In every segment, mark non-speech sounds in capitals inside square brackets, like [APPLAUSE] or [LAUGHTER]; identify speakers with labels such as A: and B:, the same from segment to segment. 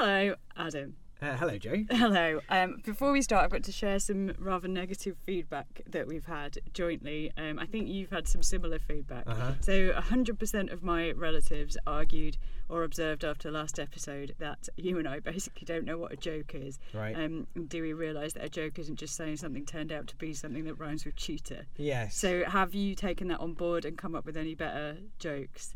A: Hello, Adam.
B: Uh, hello, Jo.
A: Hello. Um, before we start, I've got to share some rather negative feedback that we've had jointly. Um, I think you've had some similar feedback.
B: Uh-huh.
A: So, 100% of my relatives argued or observed after last episode that you and I basically don't know what a joke is.
B: Right.
A: Um, do we realise that a joke isn't just saying something turned out to be something that rhymes with cheater?
B: Yes.
A: So, have you taken that on board and come up with any better jokes?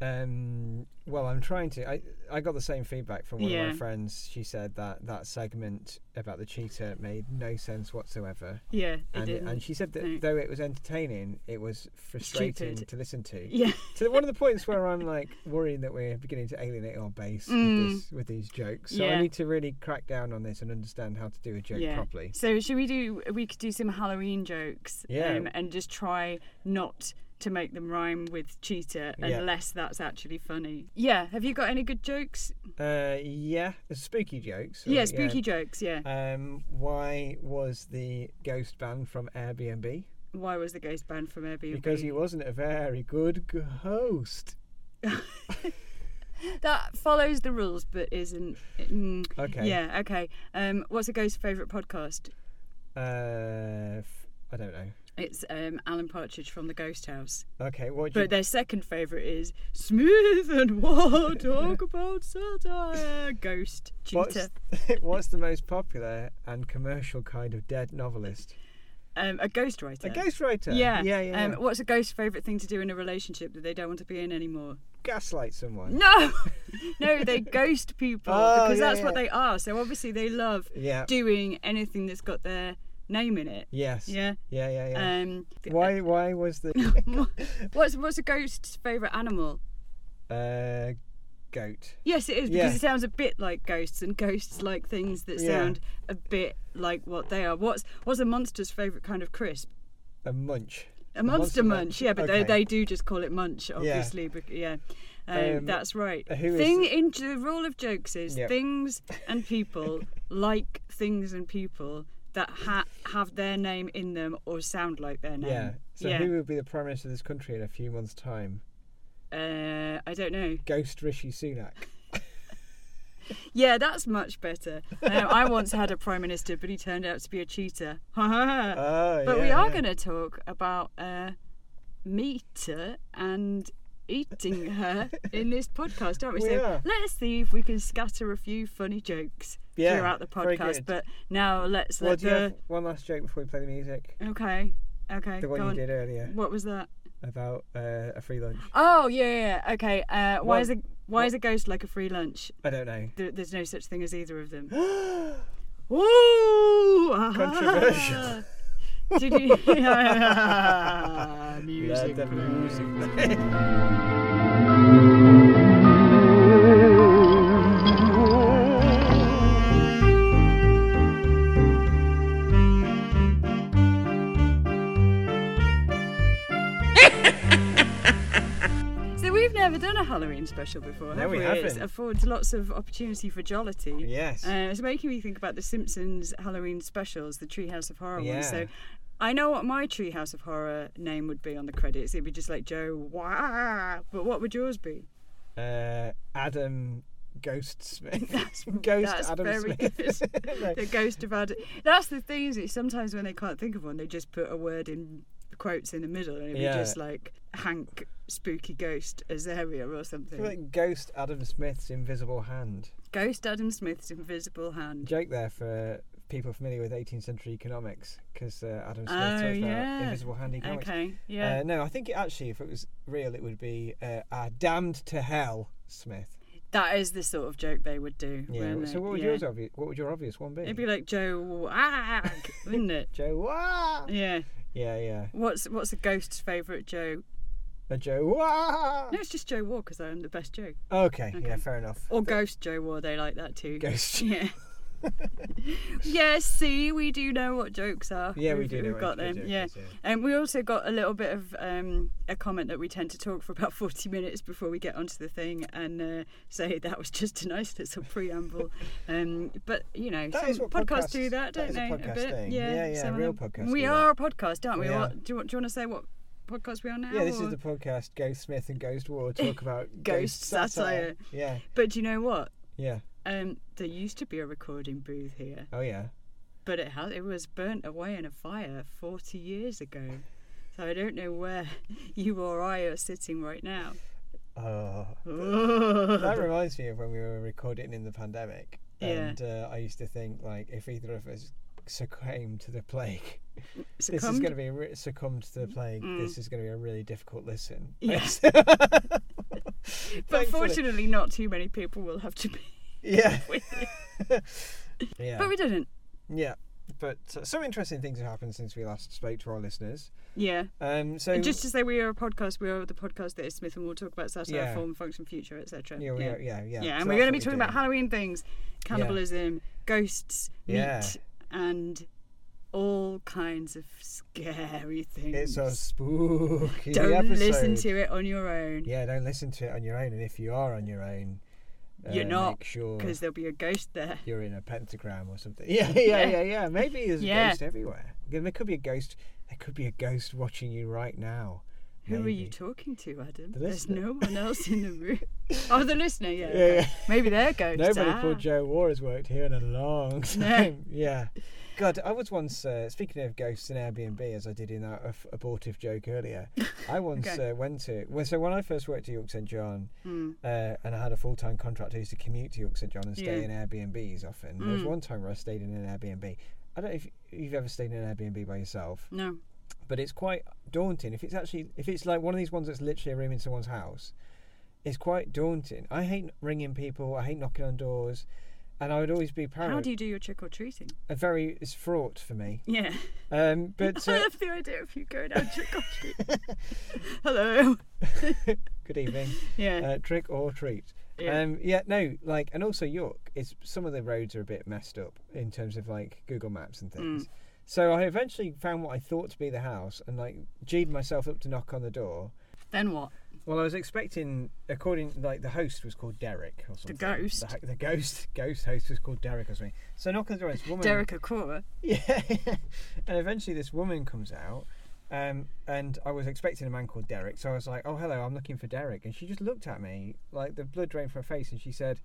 B: Um, well, I'm trying to. I I got the same feedback from one of my friends. She said that that segment about the cheetah made no sense whatsoever.
A: Yeah,
B: And, and she said that
A: No.
B: though it was entertaining, it was frustrating
A: Stupid.
B: to listen to.
A: yeah.
B: So one of the points where I'm like worrying that we're beginning to alienate our base
A: Mm.
B: with, this, with these jokes. So
A: Yeah.
B: I need to really crack down on this and understand how to do a joke
A: Yeah.
B: properly.
A: So should we do? We could do some Halloween jokes,
B: Yeah.
A: um, and just try not to make them rhyme with cheater
B: Yeah.
A: unless that's actually funny. Yeah. Have you got any good jokes?
B: Uh, yeah, spooky jokes.
A: yeah, spooky jokes. Yeah.
B: Um, why was the ghost banned from Airbnb?
A: Why was the ghost banned from Airbnb?
B: Because he wasn't a very good host. [LAUGHS]
A: that follows the rules, but isn't. Mm,
B: Okay.
A: Yeah. Okay. Um, what's a ghost's favourite podcast?
B: Uh, f- I don't know.
A: It's um, Alan Partridge from the Ghost House.
B: Okay, what
A: But
B: you,
A: their second favourite is Smith and Waugh talk about satire. Ghost cheater.
B: what's, [LAUGHS] what's the most popular and commercial kind of dead novelist?
A: Um, a ghostwriter.
B: A ghostwriter.
A: Yeah.
B: yeah, yeah.
A: Um,
B: yeah.
A: what's a ghost's favourite thing to do in a relationship that they don't want to be in anymore?
B: Gaslight someone.
A: No, [LAUGHS] no, they ghost people
B: Oh,
A: because
B: yeah,
A: that's what they are. So obviously they love
B: Yeah.
A: doing anything that's got their name in it.
B: Yes.
A: Yeah.
B: Yeah, yeah, yeah.
A: Um,
B: why? Why was the [LAUGHS] [LAUGHS]
A: what's what's a ghost's favourite animal?
B: uh, goat?
A: Yes, it is because
B: Yeah.
A: it sounds a bit like ghosts, and ghosts like things that
B: Yeah.
A: sound a bit like what they are. What's what's a monster's favourite kind of crisp?
B: A munch.
A: A monster,
B: monster
A: munch.
B: munch.
A: Yeah, but
B: Okay.
A: they, they do just call it munch, obviously. bec- yeah, um,
B: Um,
A: that's right. Thing
B: the-
A: in the rule of jokes is
B: Yep.
A: things and people [LAUGHS] like things and people that ha- have their name in them or sound like their name.
B: Yeah. So
A: yeah.
B: who will be the prime minister of this country in a few months' time?
A: Uh, I don't know.
B: Ghost Rishi Sunak. [LAUGHS]
A: Yeah, that's much better. Uh, I once had a prime minister, but he turned out to be a cheater. [LAUGHS]
B: Oh,
A: But
B: yeah,
A: we are
B: yeah.
A: going to talk about uh, meat and eating her in this podcast, aren't we?
B: We
A: so
B: are.
A: let's see if we can scatter a few funny jokes
B: Yeah,
A: throughout the podcast. But now let's
B: Well,
A: let
B: do you have one last joke before we play the music?
A: Okay, okay.
B: The one you
A: on.
B: did earlier
A: What was that?
B: about uh, a free lunch.
A: Oh yeah, yeah. yeah. Okay. Uh, why
B: Well,
A: is a why is a ghost like a free lunch?
B: I don't know.
A: There, there's no such thing as either of them. [GASPS] Ooh!
B: Controversial. [LAUGHS]
A: Did music,
B: Let the music. [LAUGHS]
A: So we've never done a Halloween special before,
B: No,
A: have
B: we
A: we? It
B: haven't.
A: affords lots of opportunity for jollity.
B: Yes.
A: Uh, it's making me think about the Simpsons Halloween specials, the Treehouse of Horror ones. So
B: Yeah.
A: I know what my Treehouse of Horror name would be on the credits. It'd be just like Jo Wah. But what would yours be?
B: Uh, Adam Ghost Smith. [LAUGHS]
A: That's- [LAUGHS]
B: Ghost
A: that's
B: Adam
A: very
B: Smith. No. [LAUGHS]
A: The ghost of Adam. That's the thing is, sometimes when they can't think of one, they just put a word in quotes in the middle, and it'd
B: Yeah.
A: be just like Hank Spooky Ghost Azaria or something.
B: like Ghost Adam Smith's invisible hand.
A: Ghost Adam Smith's invisible hand.
B: Joke there for people familiar with 18th century economics, because uh, Adam Smith
A: Oh,
B: talks
A: yeah.
B: about invisible hand economics.
A: Okay, yeah.
B: Uh, no, I think it actually, if it was real, it would be uh, damned to hell, Smith.
A: that is the sort of joke they would do.
B: Yeah. So what would
A: Yeah.
B: yours obvious? What would your obvious one be?
A: It'd be like Jo Wag, wouldn't it? [LAUGHS]
B: Jo. Wah!
A: Yeah.
B: Yeah, yeah.
A: What's what's a ghost's favourite Jo?
B: A Jo. Wah!
A: No, it's just Jo Waugh because I'm the best Jo.
B: Okay,
A: Okay.
B: Yeah. Fair enough.
A: Or Ghost Jo Waugh, they like that too.
B: Ghost. [LAUGHS]
A: Yeah. [LAUGHS] yes, see, we do know what jokes are.
B: Yeah, we
A: We've-
B: do know
A: We've got
B: a
A: them.
B: joke
A: Yeah.
B: is, yeah.
A: And we also got a little bit of um, a comment that we tend to talk for about [LAUGHS] 40 minutes before we get onto the thing and uh, say that was just a nice little preamble. [LAUGHS] Um, but, you know,
B: That
A: some podcasts
B: podcasts-
A: do that,
B: that
A: don't
B: is a
A: they? bit.
B: thing.
A: Yeah,
B: Yeah, yeah, real
A: them.
B: podcasts
A: We are a podcast, aren't we?
B: We are.
A: What, do, you, want- do you want to say what podcast we are now?
B: Yeah, this
A: or-
B: is the podcast Ghost Smith and Ghost Waugh talk about
A: Ghost satire.
B: Yeah,
A: But do you know what?
B: yeah.
A: Um, there used to be a recording booth here,
B: Oh yeah.
A: but it has it was burnt away in a fire 40 years ago. So I don't know where [LAUGHS] you or I are sitting right now.
B: Oh. [LAUGHS] That reminds me of when we were recording in the pandemic.
A: Yeah.
B: And uh, I used to think like if either of us succumbed to the plague, [LAUGHS] this is going to be a re- succumbed to the plague.
A: Mm.
B: This is going to be a really difficult listen.
A: Yeah.
B: but
A: But fortunately, not too many people will have to be
B: yeah, [LAUGHS] [LAUGHS] yeah,
A: But we didn't.
B: yeah. But uh, some interesting things have happened since we last spoke to our listeners.
A: Yeah.
B: Um, so
A: And just to say, we are a podcast. We are the podcast that is Smith, and we'll talk about satire,
B: Yeah.
A: form, function, future, etc.
B: yeah, we
A: yeah.
B: are- yeah, yeah,
A: Yeah,
B: So
A: and we're going to be talking about. Halloween things, cannibalism, ghosts,
B: Yeah.
A: meat, and all kinds of scary things.
B: It's a spooky
A: Don't
B: episode.
A: listen to it on your own
B: Yeah, don't listen to it on your own. And if you are on your own,
A: You're
B: uh,
A: not,
B: sure
A: because there'll be a ghost there.
B: you're in a pentagram or something. [LAUGHS] Yeah, yeah,
A: Yeah.
B: yeah, yeah. Maybe there's
A: Yeah.
B: a ghost everywhere. There could be a ghost. There could be a ghost watching you right now.
A: Who are you talking to, Adam?
B: The
A: There's no one else in the room. [LAUGHS] oh, the listener, yeah.
B: Yeah, yeah.
A: Maybe they're [LAUGHS] ghosts.
B: Nobody
A: ah.
B: called Jo Waugh has worked here in a long
A: No.
B: time. Yeah. God, I was once uh, speaking of ghosts and Airbnb, as I did in that af- abortive joke earlier. [LAUGHS] I once
A: Okay.
B: uh, went to well, so when I first worked at York St John,
A: Hmm.
B: uh, and I had a full time contract. I used to commute to York St John and stay
A: Yeah.
B: in Airbnbs often. There was
A: Mm.
B: one time where I stayed in an Airbnb. I don't know if you've ever stayed in an Airbnb by yourself,
A: No.
B: but it's quite daunting. If it's actually if it's like one of these ones that's literally a room in someone's house, it's quite daunting. I hate ringing people. I hate knocking on doors, and I would always be paranoid.
A: How do you do your trick or treating?
B: a very it's fraught for me.
A: Yeah.
B: Um, [LAUGHS] but
A: I
B: uh,
A: love the idea of you going out trick or treat. [LAUGHS] Hello. [LAUGHS]
B: good evening.
A: Yeah.
B: Uh, trick or treat.
A: yeah.
B: Um, yeah, no, like, and also York. is some of the roads are a bit messed up in terms of like Google Maps and things.
A: Mm.
B: So I eventually found what I thought to be the house, and like G'd myself up to knock on the door.
A: then what?
B: Well, I was expecting, according like the host was called Derek or something.
A: ghost?
B: The, the ghost, ghost host was called Derek or something. So knock on the door. This woman.
A: Derek Akora. [LAUGHS]
B: Yeah. and eventually this woman comes out. Um, and I was expecting a man called Derek, so I was like, "Oh, hello, I'm looking for Derek." And she just looked at me like the blood drained from her face, and she said,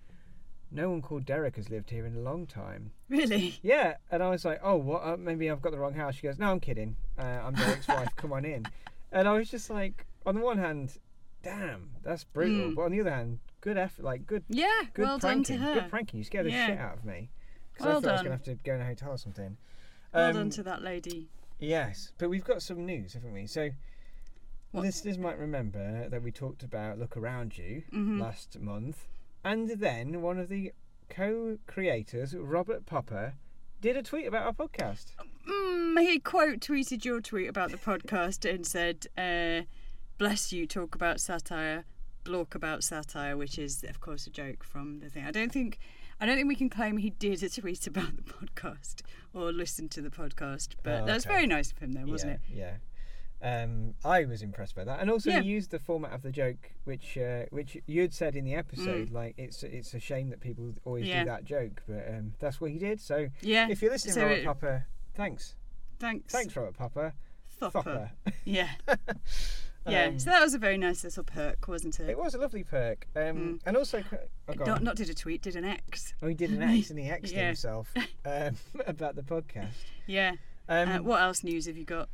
B: "No one called Derek has lived here in a long time."
A: Really?
B: Yeah, and I was like, "Oh, what? Uh, maybe I've got the wrong house." She goes, "No, I'm kidding. Uh, I'm Derek's [LAUGHS] wife. Come on in." And I was just like, on the one hand, damn, that's brutal,
A: Mm.
B: but on the other hand, good effort, like good,
A: Yeah.
B: good
A: well
B: pranking,
A: done to her.
B: good pranking. You scared the
A: Yeah.
B: shit out of me because
A: Well
B: I thought I was gonna have to go in a hotel or something.
A: well
B: Um,
A: done to that lady.
B: Yes, but we've got some news, haven't we? So,
A: What?
B: listeners might remember that we talked about Look Around You
A: Mhm.
B: last month, and then one of the co creators, Robert Popper, did a tweet about our podcast.
A: Mm, he quote tweeted your tweet about the podcast and said, uh, "Bless you, talk about satire, block about satire," which is, of course, a joke from the thing. I don't think, I don't think we can claim he did a tweet about the podcast or listened to the podcast, but
B: Oh,
A: that's
B: okay.
A: very nice of him, though, wasn't
B: yeah,
A: it?
B: Yeah. Um, I was impressed by that, and also
A: Yeah.
B: he used the format of the joke, which uh, which you had said in the episode.
A: Mm.
B: Like it's it's a shame that people always
A: Yeah.
B: do that joke, but um, that's what he did. So
A: Yeah.
B: if you're listening,
A: so
B: Robert
A: it-
B: Popper, thanks,
A: Thanks.
B: thanks, Robert Popper.
A: Thopper.
B: Thopper.
A: Yeah. [LAUGHS] Yeah.
B: Um,
A: so that was a very nice little perk, wasn't it?
B: It was a lovely perk, um,
A: Mm.
B: and also oh,
A: not, not did a tweet, did an X.
B: Oh, he did an X and he X'd [LAUGHS]
A: Yeah.
B: himself um, [LAUGHS] about the podcast.
A: Yeah.
B: Um,
A: uh, what else news have you got?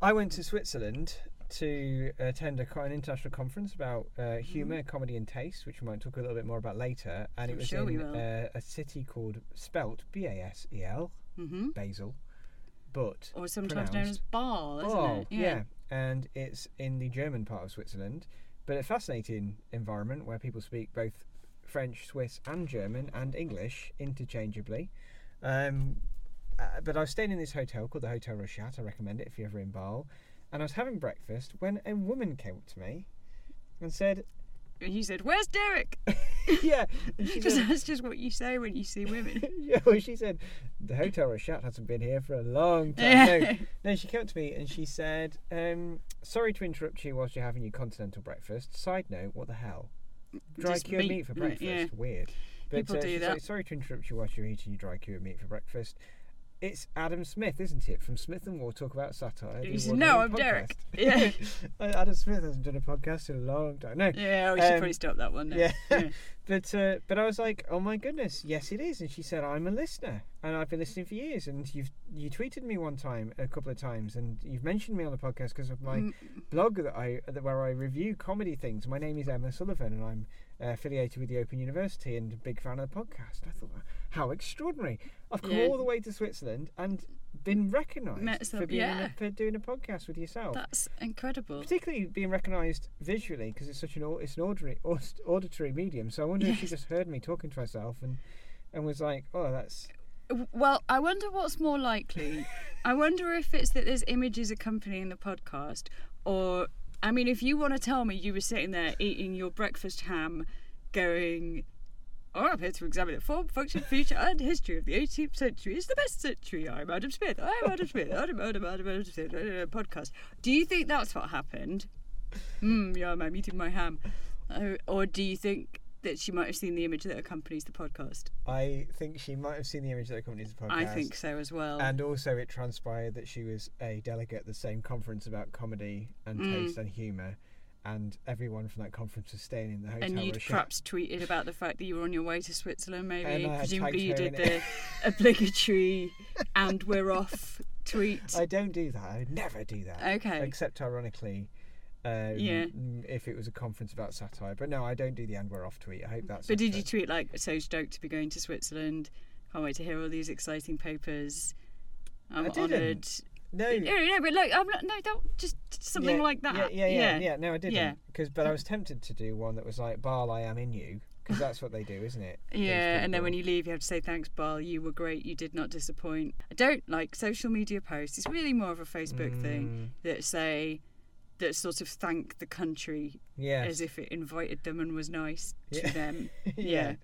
B: I went to Switzerland to attend a, an international conference about uh, humour, comedy, and taste, which we might talk a little bit more about later. And it
A: I'm
B: was
A: sure
B: in uh, a city called Spelt B A S E L
A: hmm
B: Basel, but
A: Or sometimes known as Ball, isn't
B: Basel,
A: it?
B: yeah. And it's in the German part of Switzerland, but a fascinating environment where people speak both French, Swiss, and German and English interchangeably. Um, uh, but I was staying in this hotel called the Hotel Rochat. I recommend it if you're ever in Basel. And I was having breakfast when a woman came up to me and said,
A: You said, "Where's Derek?" [LAUGHS]
B: "Yeah," she [LAUGHS]
A: Because
B: said,
A: that's just what you say when you see women. [LAUGHS]
B: yeah, well, she said, the Hotel Rochat hasn't been here for a long time. No,
A: Yeah.
B: No, she came up to me and she said, um, "Sorry to interrupt you whilst you're having your continental breakfast. Side note, what the hell? Dry
A: Just
B: cured meat,
A: meat,
B: for breakfast?
A: yeah.
B: Weird." But
A: People
B: uh,
A: do that.
B: like, "Sorry to interrupt you whilst you're eating your dry cured meat for breakfast. It's Adam Smith, isn't it? From Smith and Waugh Talk About Satire. the
A: He said,
B: award-winning
A: "No, I'm Derek." [LAUGHS] Yeah. [LAUGHS]
B: Adam Smith hasn't done a podcast in a long time. No.
A: Yeah, we should
B: Um,
A: probably stop that one. Now.
B: yeah. [LAUGHS] But uh, but I was like, oh my goodness, yes it is. And she said, I'm a listener, and I've been listening for years. And you've you tweeted me one time, a couple of times, and you've mentioned me on the podcast because of my
A: Mm,
B: blog that I that where I review comedy things. My name is Emma Sullivan, and I'm affiliated with the Open University and a big fan of the podcast. I thought, how extraordinary! I've come
A: Yeah.
B: all the way to Switzerland and been recognised for being
A: yeah.
B: a, for doing a podcast with yourself.
A: That's incredible.
B: Particularly being recognised visually because it's such an it's an auditory auditory medium. So I wonder if she just heard me talking to myself and and was like, oh, that's
A: Well, I wonder what's more likely. [LAUGHS] I wonder if it's that there's images accompanying the podcast, or I mean, if you want to tell me you were sitting there eating your breakfast ham, going, "Oh, I'm here to examine the form, function, feature, and history of the 18th century. It's the best century. I'm Adam Smith. I'm Adam Smith. Adam, Adam, Adam, Adam Smith. uh, Podcast. Do you think that's what happened? Hmm. Yeah, I'm eating my ham. Oh, or do you think that she might have seen the image that accompanies the podcast?
B: I think she might have seen the image that accompanies the podcast.
A: I think so as well.
B: And also, it transpired that she was a delegate at the same conference about comedy and
A: Mm.
B: taste and humour, and everyone from that conference was staying in the hotel.
A: and you'd perhaps tweeted about the fact that you were on your way to Switzerland, maybe.
B: And I had
A: Presumably you did the [LAUGHS] obligatory and we're off tweet.
B: I don't do that. I would never do that.
A: Okay.
B: Except ironically, um,
A: Yeah.
B: if it was a conference about satire. But no, I don't do the and we're off tweet. I hope that's.
A: But did you tweet like, so stoked to be going to Switzerland? Can't wait to hear all these exciting papers. I'm
B: I didn't.
A: honoured.
B: No.
A: No, no, but look, I'm not, no, don't just something
B: Yeah,
A: like that.
B: Yeah, yeah, yeah,
A: yeah.
B: yeah. No, I didn't.
A: Yeah.
B: Because, but I was tempted to do one that was like, "Barl, I am in you," because that's what they do, isn't it?
A: Yeah, and then when you leave, you have to say thanks, Barl. You were great. You did not disappoint. I don't like social media posts. It's really more of a Facebook thing
B: Mm,
A: that say that sort of thank the country
B: Yes.
A: as if it invited them and was nice to them. [LAUGHS]
B: yeah.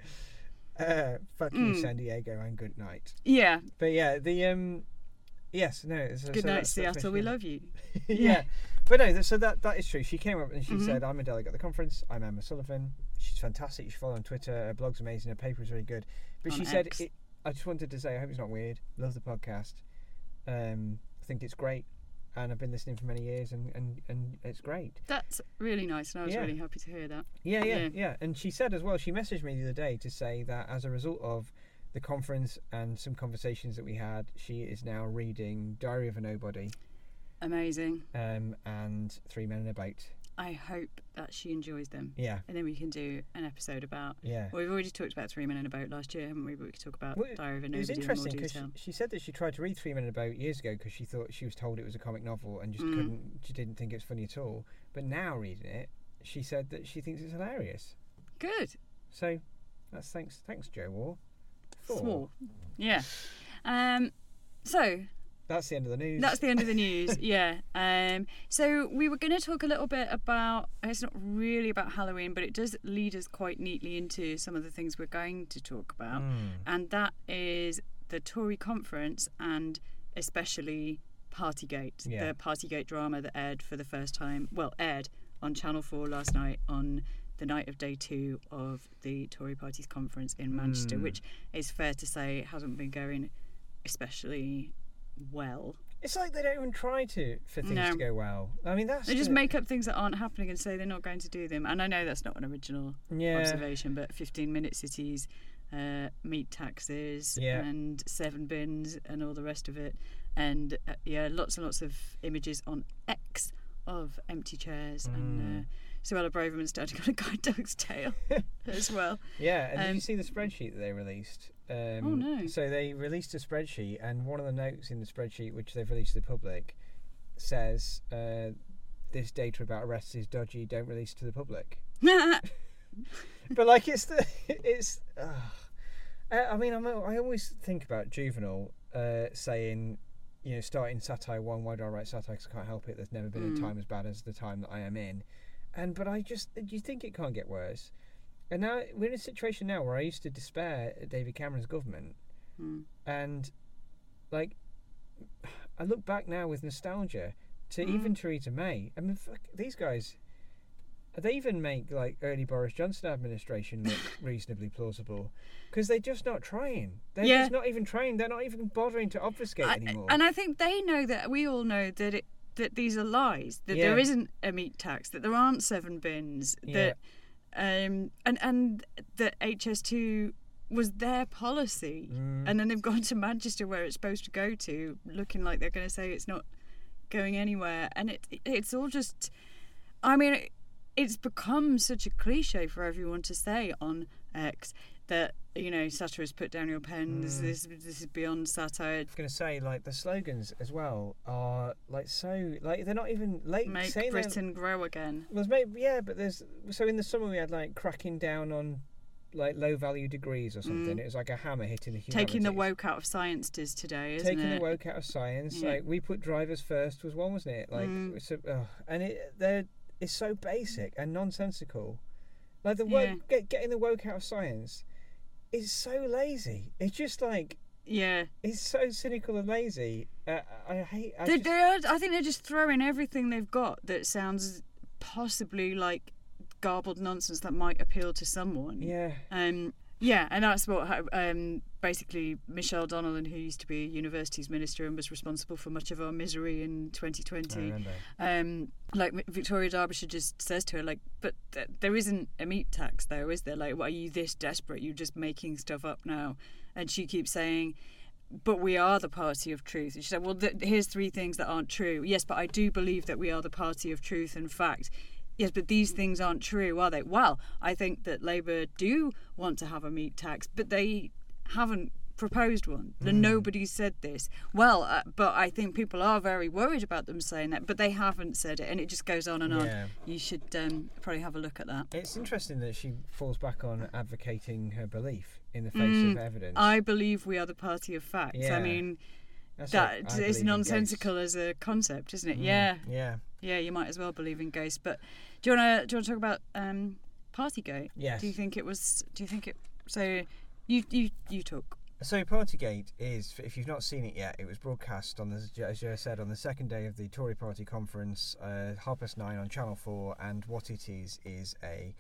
B: Uh, fuck you,
A: Mm.
B: San Diego, and good night.
A: Yeah.
B: But yeah, the um, yes, no. It's,
A: Good
B: so
A: night, Seattle. We love you. [LAUGHS]
B: yeah. But no, so that that is true. She came up and she
A: Mhm.
B: said, "I'm a delegate at the conference. I'm Emma Sullivan. She's fantastic. You should follow her on Twitter. Her blog's amazing. Her paper is really good." But
A: On
B: she said, it, "I just wanted to say, I hope it's not weird. Love the podcast. Um, I think it's great, and I've been listening for many years, and and and it's great."
A: That's really nice, and I was
B: Yeah.
A: really happy to hear that.
B: Yeah, yeah,
A: Yeah.
B: yeah, And she said as well, she messaged me the other day to say that as a result of the conference and some conversations that we had, she is now reading Diary of a Nobody
A: Amazing.
B: um, and Three Men in a Boat.
A: I hope that she enjoys them.
B: Yeah,
A: And then we can do an episode about.
B: yeah.
A: Well, we've already talked about Three Men in a Boat last year, haven't we? But we could talk about
B: Well,
A: Diary of a
B: It was
A: Nobody in
B: interesting because she, she said that she tried to read Three Men in a Boat years ago because she thought she was told it was a comic novel and just
A: Mm.
B: couldn't, she didn't think it was funny at all. But now reading it, she said that she thinks it's hilarious.
A: Good.
B: So that's thanks, thanks, Jo Waugh.
A: Four. Yeah. Um. So
B: That's the end of the news.
A: That's the end of the [LAUGHS] news. yeah. Um, so we were going to talk a little bit about. It's not really about Halloween, but it does lead us quite neatly into some of the things we're going to talk about,
B: Mm.
A: and that is the Tory conference and especially Partygate,
B: Yeah.
A: the Partygate drama that aired for the first time. Well, aired on Channel Four last night on the night of day two of the Tory Party's conference in Manchester,
B: Mm.
A: which is fair to say hasn't been going especially well.
B: It's like they don't even try to for things
A: No.
B: to go well. I mean, that's
A: They just make up things that aren't happening and say they're not going to do them. And I know that's not an original
B: yeah.
A: observation, but 15 minute cities, uh, meat taxes,
B: Yeah.
A: and seven bins, and all the rest of it. And uh, yeah, lots and lots of images on X of empty chairs. And
B: Mm.
A: uh, Suella Braverman standing on a guide dog's tail [LAUGHS] as well.
B: Yeah, and did
A: Um,
B: you see the spreadsheet that they released? Um,
A: Oh, no.
B: So they released a spreadsheet, and one of the notes in the spreadsheet, which they've released to the public, says uh, this data about arrests is dodgy. Don't release to the public. [LAUGHS] but like it's the it's. Uh, I mean, I'm, I always think about Juvenal uh, saying, you know, starting satire one. Why do I write satire? 'Cause I can't help it. There's never been
A: Mm.
B: a time as bad as the time that I am in. And but I just you think it can't get worse. And now we're in a situation now where I used to despair at David Cameron's government,
A: Mm.
B: and like I look back now with nostalgia to
A: Mm.
B: even Theresa May. I mean, fuck, these guys. They even make like early Boris Johnson administration look [LAUGHS] reasonably plausible because they're just not trying. They're
A: Yeah.
B: just not even trying. They're not even bothering to obfuscate
A: I-
B: anymore.
A: and I think they know that we all know that it that these are lies. That there
B: Yeah.
A: isn't a meat tax. That there aren't seven bins.
B: Yeah.
A: That um and and that HS2 was their policy,
B: Mm.
A: and then they've gone to Manchester where it's supposed to go to, looking like they're going to say it's not going anywhere, and it it's all just. I mean, it, it's become such a cliche for everyone to say on X that you know satirists put down your pens.
B: Mm.
A: This this is beyond satire.
B: I was going to say like the slogans as well are like so like they're not even like
A: Make Britain grow again.
B: Well, maybe yeah, but there's so in the summer we had like cracking down on like low value degrees or something.
A: Mm.
B: It was like a hammer hitting the humanities.
A: Taking the woke out of science is today, isn't
B: taking
A: it?
B: the woke out of science.
A: Yeah.
B: Like we put drivers first was one, wasn't it? Like
A: Mm.
B: a, ugh. and it they're it's so basic and nonsensical. Like the
A: Yeah.
B: woke get, getting the woke out of science is so lazy. It's just like
A: Yeah,
B: it's so cynical and lazy. Uh, I hate. I just,
A: are, I think they're just throwing everything they've got that sounds possibly like garbled nonsense that might appeal to someone.
B: yeah.
A: Um, yeah, and that's what um, basically Michelle Donelan, who used to be university's minister and was responsible for much of our misery in 2020,
B: remember.
A: um, like Victoria Derbyshire just says to her, like, but th- there isn't a meat tax, though, is there? Like, why are you this desperate? You're just making stuff up now. And she keeps saying, but we are the party of truth. And she said, well, th- here's three things that aren't true. Yes, but I do believe that we are the party of truth and fact. Yes, but these things aren't true, are they? Well, I think that Labour do want to have a meat tax, but they haven't proposed one. The Nobody's said this. Well, uh, but I think people are very worried about them saying that, but they haven't said it, and it just goes on and on.
B: Yeah.
A: You should um, probably have a look at that.
B: It's interesting that she falls back on advocating her belief in the face
A: Mm,
B: of evidence.
A: I believe we are the party of facts.
B: Yeah.
A: I mean,
B: That's
A: that
B: I
A: is nonsensical as a concept, isn't it?
B: Mm,
A: Yeah,
B: Yeah.
A: yeah. You might as well believe in ghosts. But do you want to do you want to talk about um, Partygate?
B: Yes.
A: Do you think it was? Do you think it? So, you you you talk.
B: So Partygate is, if you've not seen it yet, it was broadcast on the, as Jo said, on the second day of the Tory Party conference, uh, half past nine on Channel Four, and what it is is a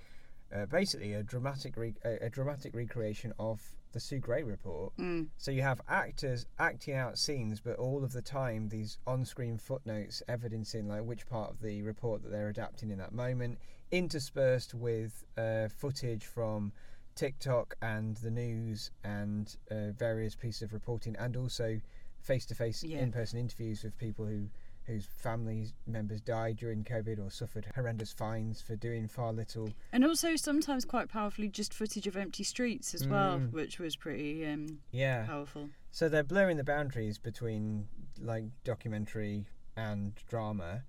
B: uh, basically a dramatic re- a, a dramatic recreation of the Sue Gray report.
A: Mm.
B: So you have actors acting out scenes, but all of the time these on-screen footnotes evidencing like which part of the report that they're adapting in that moment, interspersed with uh, footage from TikTok and the news and uh, various pieces of reporting, and also face-to-face,
A: Yeah.
B: in-person interviews with people who whose family members died during COVID or suffered horrendous fines for doing far little.
A: And also sometimes quite powerfully just footage of empty streets as well,
B: Mm.
A: which was pretty um,
B: Yeah.
A: powerful.
B: So they're blurring the boundaries between like documentary and drama,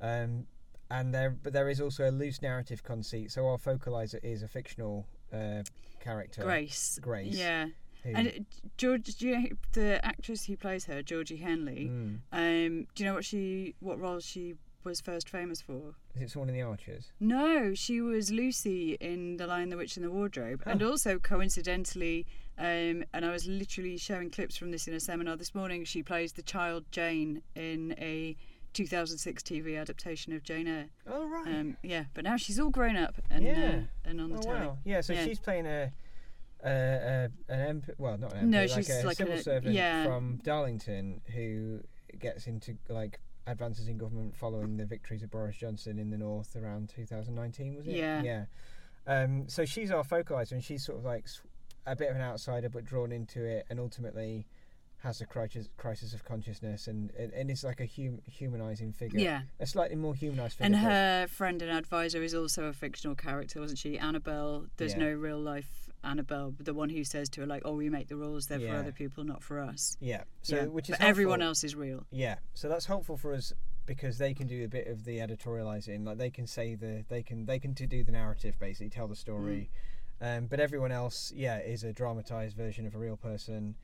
B: um, and there but there is also a loose narrative conceit. So our focalizer is a fictional uh, character,
A: Grace.
B: Grace.
A: Yeah.
B: who-
A: And George, do you know, the actress who plays her, Georgie Henley.
B: Mm.
A: Um, do you know what she, what role she was first famous for?
B: is it someone in the Archers?
A: No, she was Lucy in The Lion, the Witch, and the Wardrobe, and
B: Oh.
A: also coincidentally, um, and I was literally showing clips from this in a seminar this morning. She plays the child Jane in a 2006 TV adaptation of Jane Eyre.
B: Oh right.
A: Um, yeah, but now she's all grown up and
B: Yeah.
A: uh, and on the
B: oh
A: telly.
B: wow. Yeah. So
A: Yeah.
B: she's playing a. Uh, uh, an MP, well, not an MP,
A: No,
B: like
A: she's
B: a
A: like
B: civil
A: a-
B: servant
A: yeah.
B: from Darlington who gets into like advances in government following the victories of Boris Johnson in the north around 2019, was it?
A: Yeah.
B: Yeah. Um, so she's our focalizer, and she's sort of like a bit of an outsider, but drawn into it, and ultimately has a crisis crisis of consciousness, and and, is like a hum, humanizing figure.
A: Yeah.
B: A slightly more humanized figure.
A: And her friend and advisor is also a fictional character, wasn't she? Annabelle. There's
B: Yeah.
A: no real life Annabelle, the one who says to her like, "Oh, we make the rules; they're for other people, not for us."
B: Yeah. So
A: yeah.
B: which is
A: but everyone else is real.
B: Yeah, so that's helpful for us because they can do a bit of the editorializing. Like they can say the they can they can do the narrative basically, tell the story. Um, but everyone else, yeah, is a dramatized version of a real person.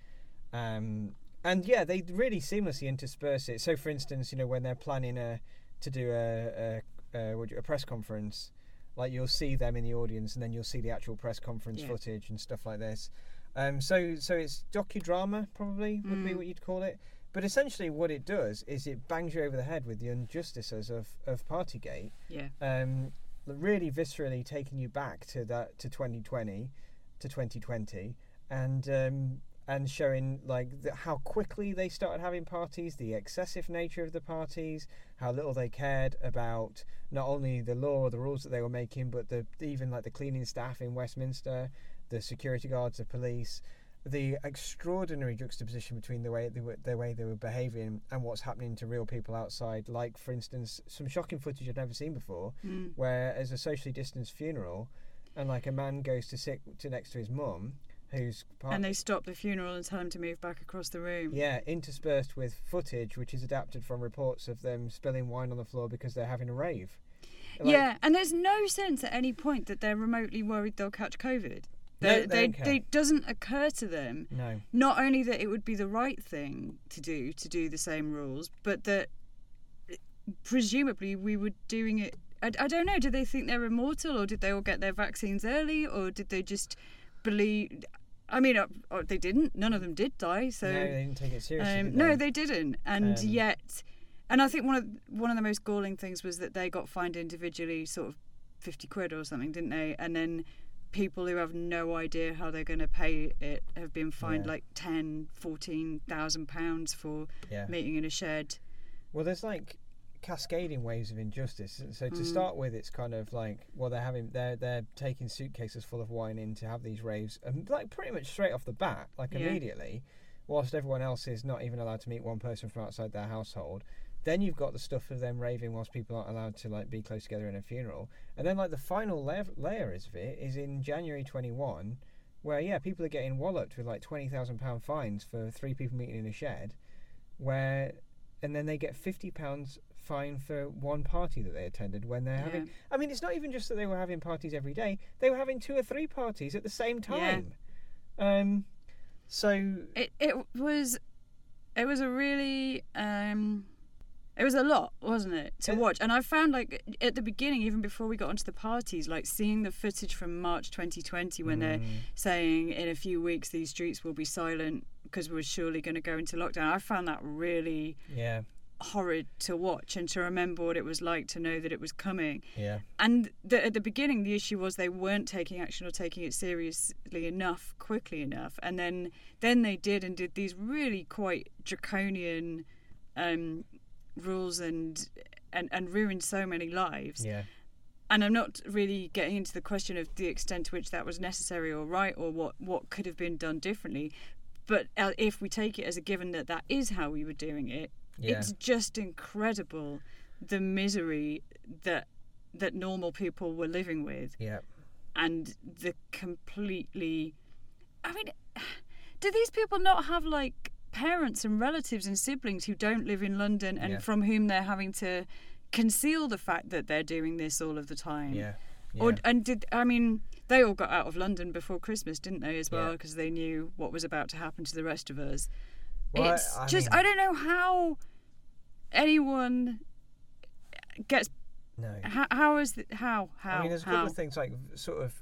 B: Um, and yeah, they really seamlessly intersperse it. So, for instance, you know when they're planning a to do a a, a, what do you- a press conference, like you'll see them in the audience, and then you'll see the actual press conference
A: Yeah.
B: footage and stuff like this. Um, so so it's docudrama probably would be
A: Mm.
B: what you'd call it. But essentially, what it does is it bangs you over the head with the injustices of, of Partygate.
A: Yeah.
B: Um, really viscerally taking you back to that to 2020 to 2020 and um, and showing like the, how quickly they started having parties, the excessive nature of the parties, how little they cared about not only the law or the rules that they were making, but the even like the cleaning staff in Westminster, the security guards, the police, the extraordinary juxtaposition between the way they were the way they were behaving and what's happening to real people outside. Like for instance, some shocking footage I'd never seen before,
A: Mm.
B: where as a socially distanced funeral, and like a man goes to sit to next to his mum, who's part
A: And they stop the funeral and tell him to move back across the room.
B: yeah, interspersed with footage which is adapted from reports of them spilling wine on the floor because they're having a rave. Like,
A: yeah, and there's no sense at any point that they're remotely worried they'll catch COVID.
B: No,
A: They,
B: they
A: they, they doesn't occur to them
B: No.
A: not only that it would be the right thing to do to do the same rules, but that presumably we were doing it. I, I don't know. Do they think they're immortal, or did they all get their vaccines early, or did they just believe? I mean, uh, uh, they didn't. None of them did die. So
B: no, they didn't take it seriously.
A: um,
B: did
A: no,
B: they?
A: they didn't, and
B: Um,
A: yet, and I think one of one of the most galling things was that they got fined individually, sort of fifty quid or something, didn't they? And then people who have no idea how they're going to pay it have been fined
B: Yeah.
A: like ten, fourteen thousand pounds for
B: Yeah.
A: meeting in a shed.
B: Well, there's like cascading waves of injustice. So to
A: Mm.
B: start with, it's kind of like well, they're having they're they're taking suitcases full of wine in to have these raves, and like pretty much straight off the bat, like
A: Yeah.
B: immediately, whilst everyone else is not even allowed to meet one person from outside their household. Then you've got the stuff of them raving whilst people aren't allowed to like be close together in a funeral, and then like the final layer, layer is of it is in January 21, where yeah, people are getting walloped with like twenty thousand pound fines for three people meeting in a shed, where and then they get fifty pounds fine for one party that they attended when they're having. I mean, it's not even just that they were having parties every day; they were having two or three parties at the same time. Um, so
A: It it was it was a really um it was a lot, wasn't it, to watch? And I found like at the beginning, even before we got onto the parties, like seeing the footage from March 2020 when they're
B: Mm,
A: saying in a few weeks these streets will be silent because we're surely going to go into lockdown. I found that really
B: yeah,
A: horrid to watch and to remember what it was like to know that it was coming.
B: yeah,
A: And the, at the beginning, the issue was they weren't taking action or taking it seriously enough, quickly enough. And then, then they did and did these really quite draconian um, rules and, and and ruined so many lives.
B: yeah,
A: And I'm not really getting into the question of the extent to which that was necessary or right or what what could have been done differently. But uh, if we take it as a given that that is how we were doing it,
B: yeah.
A: it's just incredible the misery that that normal people were living with
B: yeah.
A: and the completely i mean do these people not have like parents and relatives and siblings who don't live in london and
B: Yeah.
A: from whom they're having to conceal the fact that they're doing this all of the time
B: Yeah.
A: or and did i mean they all got out of london before christmas didn't they as well
B: Yeah.
A: because they knew what was about to happen to the rest of us
B: Well, I-
A: it's
B: I
A: just
B: mean-
A: I don't know how anyone gets
B: no.
A: how, how is the, how how
B: I mean, there's a
A: how
B: couple of things like sort of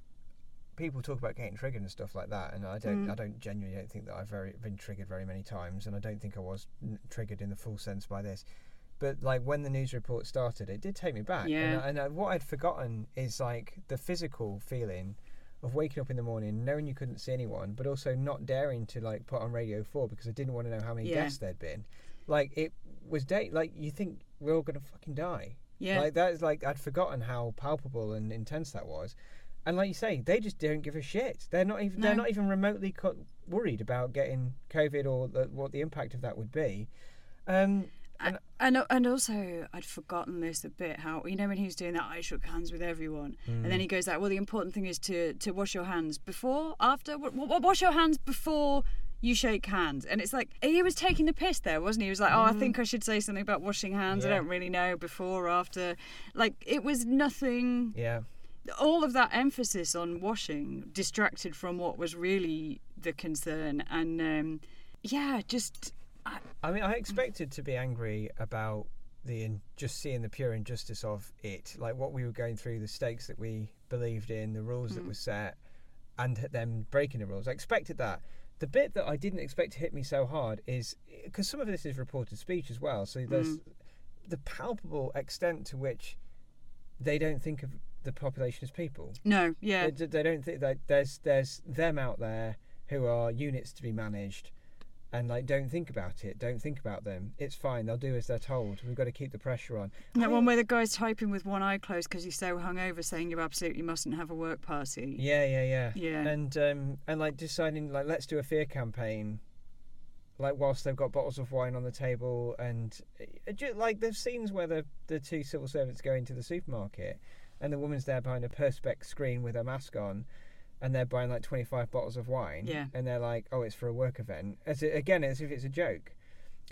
B: people talk about getting triggered and stuff like that, and I don't,
A: Mm.
B: I don't genuinely don't think that I've very been triggered very many times, and I don't think I was n- triggered in the full sense by this. But like when the news report started, it did take me back.
A: Yeah.
B: And, I- and I, what I'd forgotten is like the physical feeling of waking up in the morning, knowing you couldn't see anyone, but also not daring to like put on Radio Four because I didn't want to know how many
A: Yeah.
B: guests there'd been. Like it was day. Like you think we're all gonna fucking die.
A: yeah
B: Like that is like I'd forgotten how palpable and intense that was. And like you say, they just don't give a shit. They're not even
A: no.
B: they're not even remotely co- worried about getting COVID or the, what the impact of that would be. Um,
A: and and and also I'd forgotten this a bit how you know when he was doing that I shook hands with everyone and
B: Mm.
A: then he goes like well the important thing is to to wash your hands before after wa- wa- wash your hands before you shake hands. And it's like he was taking the piss there wasn't he? He was like oh I think I should say something about washing hands. I don't really know before or after. Like it was nothing
B: yeah,
A: all of that emphasis on washing distracted from what was really the concern. And um, yeah just I,
B: I mean, I expected to be angry about the in, just seeing the pure injustice of it, like what we were going through, the stakes that we believed in, the rules that
A: Mm.
B: were set, and them breaking the rules. I expected that. The bit that I didn't expect to hit me so hard is because some of this is reported speech as well. So there's
A: Mm.
B: the palpable extent to which they don't think of the population as people.
A: No, yeah,
B: They, they don't think that there's there's them out there who are units to be managed, and like don't think about it. Don't think about them. It's fine. They'll do as they're told. We've got to keep the pressure on.
A: that
B: I
A: one where the guy's typing with one eye closed because he's so hungover, saying you absolutely mustn't have a work party.
B: Yeah, yeah, yeah.
A: Yeah.
B: And um and like deciding like let's do a fear campaign. Like whilst they've got bottles of wine on the table, and uh, like there's scenes where the the two civil servants go into the supermarket, and the woman's there behind a perspex screen with her mask on, and they're buying like 25 bottles of wine,
A: Yeah.
B: and they're like, oh, it's for a work event, as it, again as if it's a joke.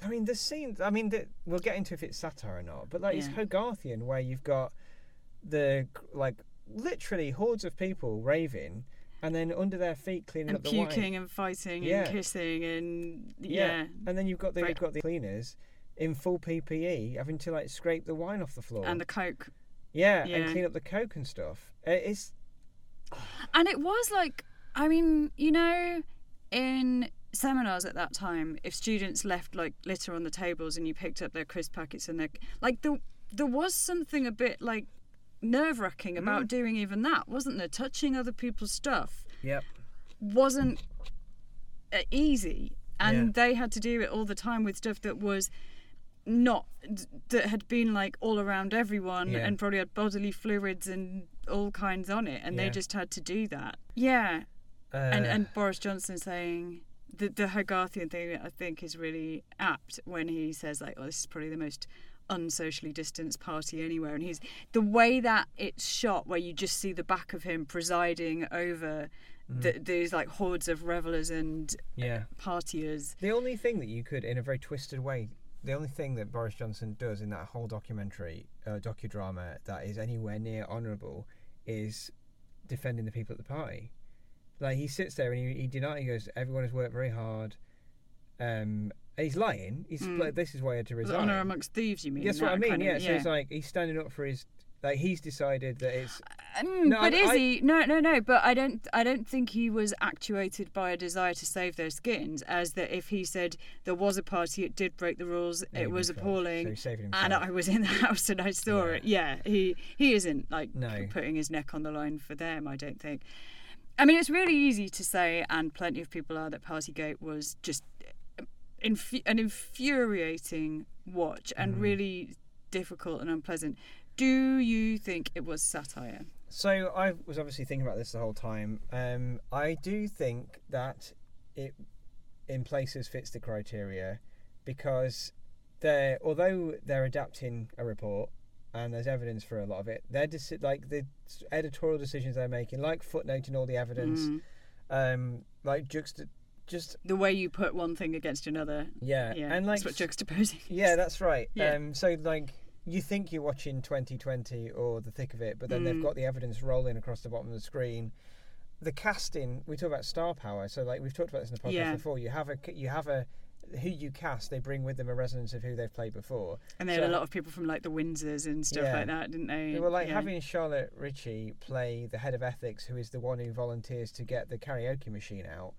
B: I mean, the scenes. I mean, the, we'll get into if it's satire or not, but like it's Hogarthian, where you've got the like literally hordes of people raving, and then under their feet cleaning
A: and
B: up the
A: puking
B: wine.
A: and fighting
B: Yeah.
A: and kissing and
B: Yeah.
A: yeah.
B: And then you've got the
A: Very-
B: you've got the cleaners in full PPE having to like scrape the wine off the floor.
A: and the coke.
B: yeah,
A: yeah.
B: and clean up the coke and stuff. It's
A: And it was like, I mean, you know, in seminars at that time, if students left like litter on the tables and you picked up their crisp packets and their like, there there was something a bit like nerve wracking about
B: Mm.
A: doing even that, wasn't there? Touching other people's stuff
B: yep.
A: wasn't uh, easy, and
B: Yeah.
A: they had to do it all the time with stuff that was not that had been like all around everyone
B: Yeah.
A: and probably had bodily fluids and all kinds on it and they just had to do that. Yeah.
B: Uh,
A: and and Boris Johnson saying the the Hogarthian thing I think is really apt when he says like, "Oh, this is probably the most unsocially distanced party anywhere," and he's the way that it's shot, where you just see the back of him presiding over the, these like hordes of revelers and
B: yeah.
A: partiers.
B: The only thing that you could, in a very twisted way, the only thing that Boris Johnson does in that whole documentary, uh, docudrama, that is anywhere near honourable, is defending the people at the party. Like he sits there and he, he denies. He goes, "Everyone has worked very hard." Um, he's lying. He's
A: Mm.
B: like, "This is why he had to resign."
A: it honor amongst thieves, you mean?
B: That's what I mean.
A: kind of-
B: yeah. So it's like he's standing up for his. Like he's decided that it's.
A: Mm,
B: No,
A: but
B: I-
A: is
B: I-
A: he? No, no, no. But I don't. I don't think he was actuated by a desire to save their skins. As that, if he said there was a party, it did break the rules. It was appalling.
B: So
A: and I was in the [LAUGHS] house and I saw
B: Yeah.
A: it. Yeah, he he isn't like
B: No.
A: putting his neck on the line for them. I don't think. I mean, it's really easy to say, and plenty of people are that Partygate was just infu- an infuriating watch and
B: Mm.
A: really difficult and unpleasant. Do you think it was satire?
B: So I was obviously thinking about this the whole time. Um, I do think that it, in places, fits the criteria because they're although they're adapting a report and there's evidence for a lot of it. They're deci- like the editorial decisions they're making, like footnoting all the evidence,
A: Mm.
B: um, like juxta- just
A: The way you put one thing against another.
B: yeah,
A: Yeah,
B: and like
A: that's what juxtaposing. is.
B: yeah, that's right.
A: Yeah.
B: Um, so like you think you're watching 2020 or the thick of it, but then they've
A: Mm.
B: got the evidence rolling across the bottom of the screen. The casting, we talk about star power. So like we've talked about this in the podcast
A: Yeah.
B: before. You have a you have a who you cast, they bring with them a resonance of who they've played before.
A: And they had a lot of people from like the Windsors and stuff
B: Yeah.
A: like that, didn't they?
B: They were like
A: Yeah.
B: having Charlotte Ritchie play the head of ethics, who is the one who volunteers to get the karaoke machine out.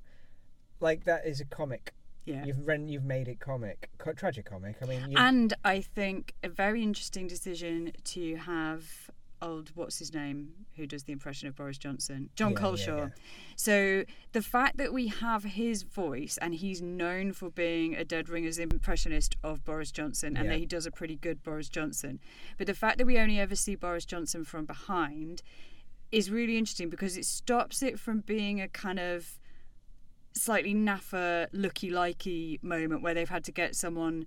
B: Like that is a comic.
A: Yeah.
B: You've ren- you've made it comic, co- tragic comic. I mean, you
A: And I think a very interesting decision to have old what's his name who does the impression of Boris Johnson, Jon
B: Yeah, yeah,
A: Culshaw.
B: yeah.
A: So the fact that we have his voice and he's known for being a dead ringers impressionist of Boris Johnson and
B: Yeah.
A: that he does a pretty good Boris Johnson. But the fact that we only ever see Boris Johnson from behind is really interesting because it stops it from being a kind of slightly naffer looky likey moment where they've had to get someone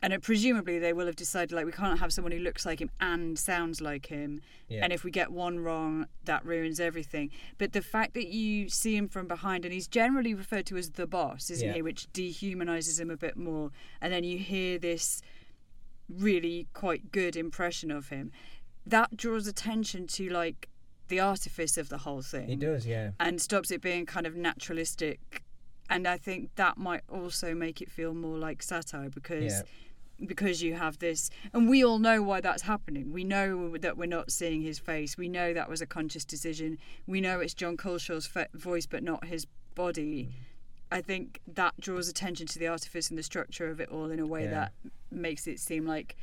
A: and it, presumably they will have decided like we can't have someone who looks like him and sounds like him
B: Yeah.
A: and if we get one wrong that ruins everything but the fact that you see him from behind and he's generally referred to as the boss isn't
B: Yeah.
A: he which dehumanizes him a bit more and then you hear this really quite good impression of him that draws attention to like the artifice of the whole thing
B: He does, yeah.
A: and stops it being kind of naturalistic and i think that might also make it feel more like satire because
B: Yeah.
A: because you have this and we all know why that's happening we know that we're not seeing his face we know that was a conscious decision we know it's jon culshaw's fe- voice but not his body
B: Mm-hmm.
A: i think that draws attention to the artifice and the structure of it all in a way
B: Yeah.
A: that makes it seem like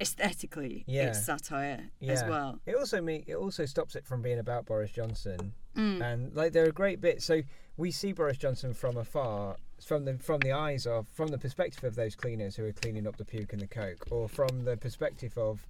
A: aesthetically
B: Yeah.
A: it's satire as well.
B: It also me. It also stops it from being about Boris Johnson.
A: Mm.
B: And like there are great bits. So we see Boris Johnson from afar, from the from the eyes of, from the perspective of those cleaners who are cleaning up the puke and the coke, or from the perspective of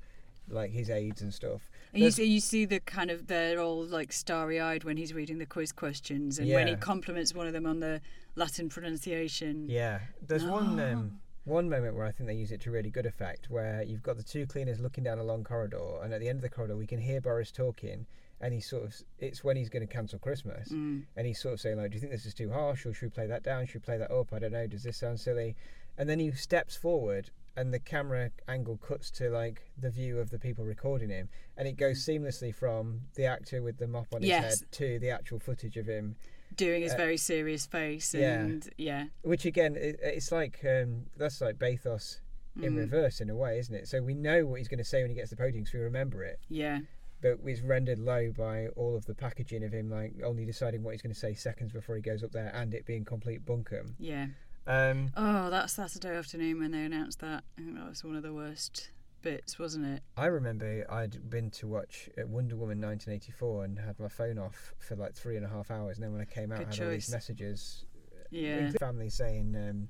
B: like his aides and stuff.
A: And you see, you see the kind of they're all like starry eyed when he's reading the quiz questions, and when he compliments one of them on the Latin pronunciation.
B: Yeah, there's one
A: Oh.
B: um, one moment where I think they use it to really good effect, where you've got the two cleaners looking down a long corridor, and at the end of the corridor we can hear Boris talking, and he's sort of it's when he's going to cancel Christmas,
A: Mm.
B: and he's sort of saying like, "Do you think this is too harsh, or should we play that down? Should we play that up? I don't know. Does this sound silly?" And then he steps forward, and the camera angle cuts to like the view of the people recording him, and it goes seamlessly from the actor with the mop on his
A: Mm. Yes.
B: head to the actual footage of him
A: Doing his
B: Uh,
A: very serious face,
B: yeah.
A: and yeah,
B: which again it, it's like um, that's like bathos in
A: Mm.
B: reverse in a way isn't it so we know what he's going to say when he gets to the podium because we remember it
A: yeah,
B: but it's rendered low by all of the packaging of him like only deciding what he's going to say seconds before he goes up there and it being complete bunkum
A: yeah.
B: um,
A: Oh, that Saturday afternoon when they announced that, I think that was one of the worst bits, wasn't it?
B: I remember I'd been to watch uh, Wonder Woman 1984 and had my phone off for like three and a half hours and then when I came out
A: Good
B: I had all these messages
A: Yeah.
B: including family saying um,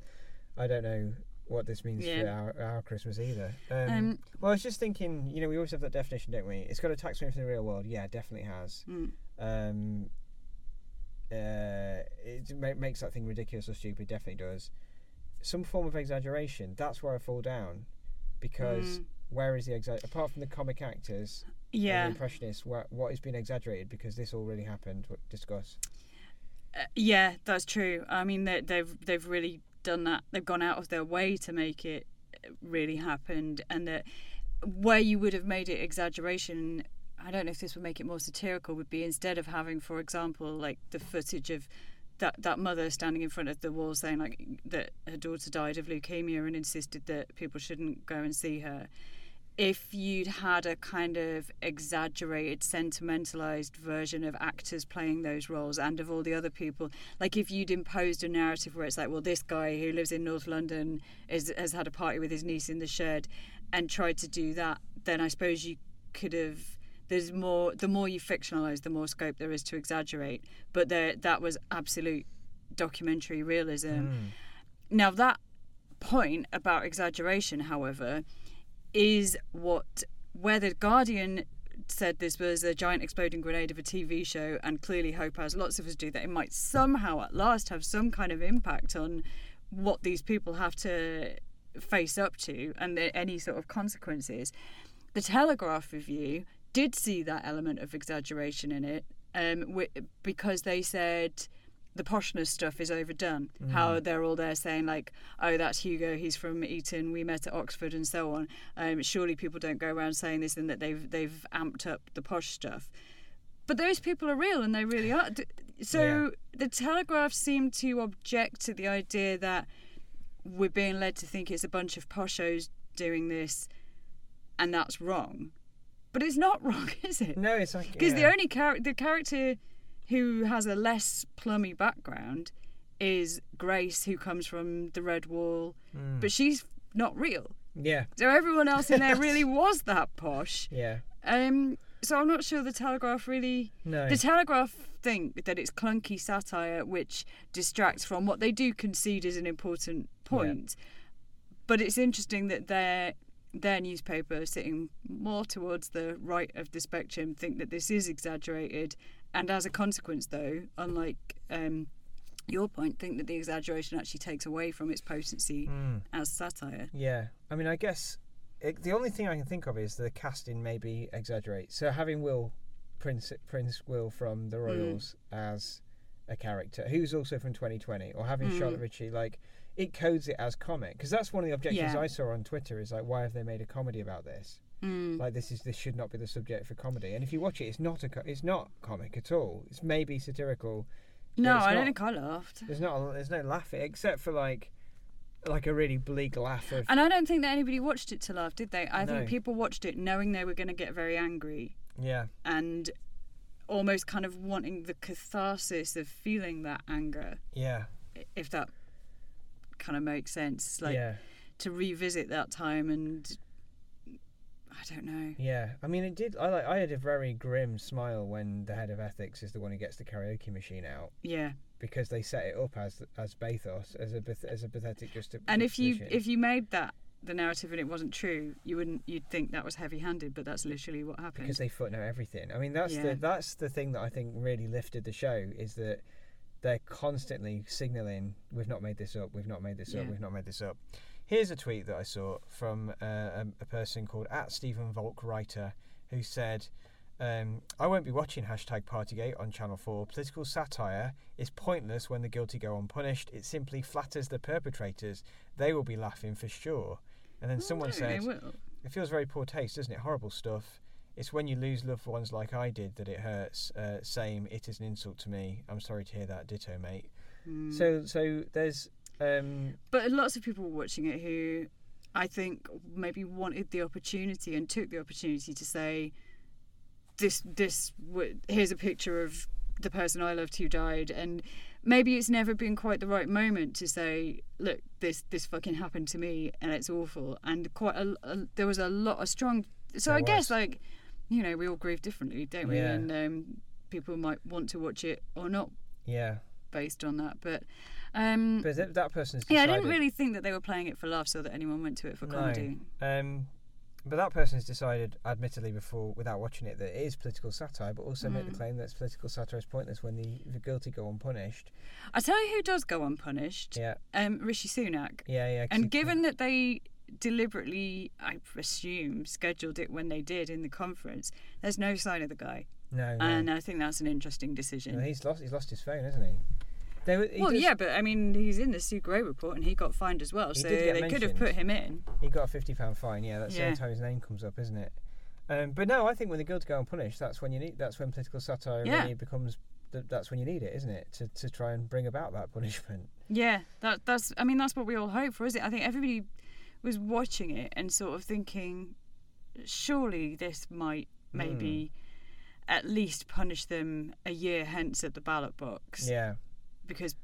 B: I don't know what this means for our, our Christmas either um,
A: Um,
B: Well, I was just thinking, you know, we always have that definition, don't we? It's got a tax away from the real world. Yeah, it definitely has.
A: mm,
B: Um, uh, it ma- makes that thing ridiculous or stupid. Definitely does. Some form of exaggeration. That's where I fall down, because
A: mm,
B: where is the exa- apart from the comic actors
A: yeah.
B: the impressionists? Where, what has been exaggerated? Because this all really happened. Discuss.
A: Uh, yeah, that's true. I mean, they, they've they've really done that. They've gone out of their way to make it really happen, and that where you would have made it exaggeration. I don't know if this would make it more satirical. Would be instead of having, for example, like the footage of that that mother standing in front of the wall saying like that her daughter died of leukemia and insisted that people shouldn't go and see her. If you'd had a kind of exaggerated, sentimentalized version of actors playing those roles and of all the other people, like if you'd imposed a narrative where it's like, well, this guy who lives in North London is, has had a party with his niece in the shed and tried to do that, then I suppose you could have. There's more. The more you fictionalize, the more scope there is to exaggerate. But there, that was absolute documentary realism.
B: Mm.
A: Now, that point about exaggeration, however, is what where the Guardian said this was a giant exploding grenade of a TV show, and clearly Hope, as lots of us do, that it might somehow at last have some kind of impact on what these people have to face up to and any sort of consequences. The Telegraph review did see that element of exaggeration in it um, because they said the poshness stuff is overdone. How they're all there saying like, "Oh, that's Hugo. He's from Eton. We met at Oxford, and so on." Um, surely people don't go around saying this and that they've they've amped up the posh stuff. But those people are real, and they really are. So the Telegraph seemed to object to the idea that we're being led to think it's a bunch of poshos doing this, and that's wrong. But it's not [LAUGHS] wrong, is it?
B: No, it's like
A: Because
B: yeah.
A: the only character, the character who has a less plummy background is Grace, who comes from the Red Wall,
B: Mm.
A: but she's not real.
B: yeah,
A: So everyone else in there [LAUGHS] really was that posh.
B: yeah,
A: Um, so I'm not sure the Telegraph really.
B: no,
A: The Telegraph think that it's clunky satire, which distracts from what they do concede is an important point. Yeah. But it's interesting that their their newspaper, sitting more towards the right of the spectrum, think that this is exaggerated, and as a consequence, though, unlike um, your point, think that the exaggeration actually takes away from its potency
B: Mm.
A: as satire.
B: Yeah, I mean, I guess it, the only thing I can think of is the casting maybe exaggerates. So having Will Prince Prince Will from the Royals as a character who's also from 2020, or having
A: Mm.
B: Charlotte Ritchie, like it codes it as comic because that's one of the objections
A: Yeah.
B: I saw on Twitter is like, why have they made a comedy about this?
A: Mm.
B: Like this is this should not be the subject for comedy. And if you watch it, it's not a co- it's not comic at all. It's maybe satirical.
A: No, I don't think I laughed.
B: There's not a, there's no laughing except for like like a really bleak laugh of
A: And I don't think that anybody watched it to laugh, did they? I
B: No.
A: think people watched it knowing they were going to get very angry
B: yeah
A: and almost kind of wanting the catharsis of feeling that anger,
B: yeah
A: if that kind of makes sense. Like
B: yeah
A: to revisit that time and I don't know.
B: Yeah, I mean, it did. I like. I had a very grim smile when the head of ethics is the one who gets the karaoke machine out
A: Yeah,
B: because they set it up as as bathos as a as a pathetic just.
A: and if you if you made that the narrative and it wasn't true, you wouldn't you'd think that was heavy-handed, but that's literally what happened.
B: because they footnote everything. I mean, that's
A: Yeah.
B: the that's the thing that I think really lifted the show is that they're constantly signaling, "We've not made this up. We've not made this up. We've not made this up." Here's a tweet that I saw from uh, a, a person called at Stephen Volk Writer, who said. Um, I won't be watching hashtag Partygate on Channel 4. Political satire is pointless when the guilty go unpunished. It simply flatters the perpetrators. They will be laughing for sure. And then someone
A: no,
B: said, it feels very poor taste, doesn't it? Horrible stuff. It's when you lose loved ones like I did that it hurts. Uh, same, it is an insult to me. I'm sorry to hear that. Ditto, mate.
A: Mm.
B: So, so there's, um,
A: But lots of people were watching it who I think maybe wanted the opportunity and took the opportunity to say, "This, this, here's a picture of the person I loved who died," and maybe it's never been quite the right moment to say, "Look, this, this fucking happened to me, and it's awful." And quite a, a there was a lot of strong. So
B: There
A: I guess like, you know, we all grieve differently, don't we?
B: Yeah.
A: And um, people might want to watch it or not
B: yeah.
A: based on that, but. Um,
B: But that, that person's
A: yeah, I didn't really think that they were playing it for laughs or that anyone went to it for
B: No.
A: comedy.
B: Um, but that person's decided, admittedly, before without watching it, that it is political satire, but also made the
A: Mm.
B: claim that political satire is pointless when the, the guilty go unpunished.
A: I tell you who does go unpunished.
B: Yeah,
A: Um, Rishi Sunak.
B: yeah, yeah.
A: And given that they deliberately, I assume, scheduled it when they did in the conference, there's no sign of the guy,
B: no, no,
A: and I think that's an interesting decision.
B: he's lost, he's lost his phone, hasn't he? He
A: well,
B: does-
A: yeah, but I mean, he's in the Sue Gray report, and he got fined as well,
B: He
A: so they could have put him in.
B: He got a fifty pound fine. Yeah, that's the only time his name comes up, isn't it? Um, but no, I think when the guilty go unpunished, that's when you need. That's when political satire
A: Yeah.
B: really becomes. That's when you need it, isn't it? To to try and bring about that punishment.
A: Yeah, that that's. I mean, that's what we all hope for, is it? I think everybody was watching it and sort of thinking, surely this might maybe at least punish them a year hence at the ballot box,
B: Yeah.
A: Because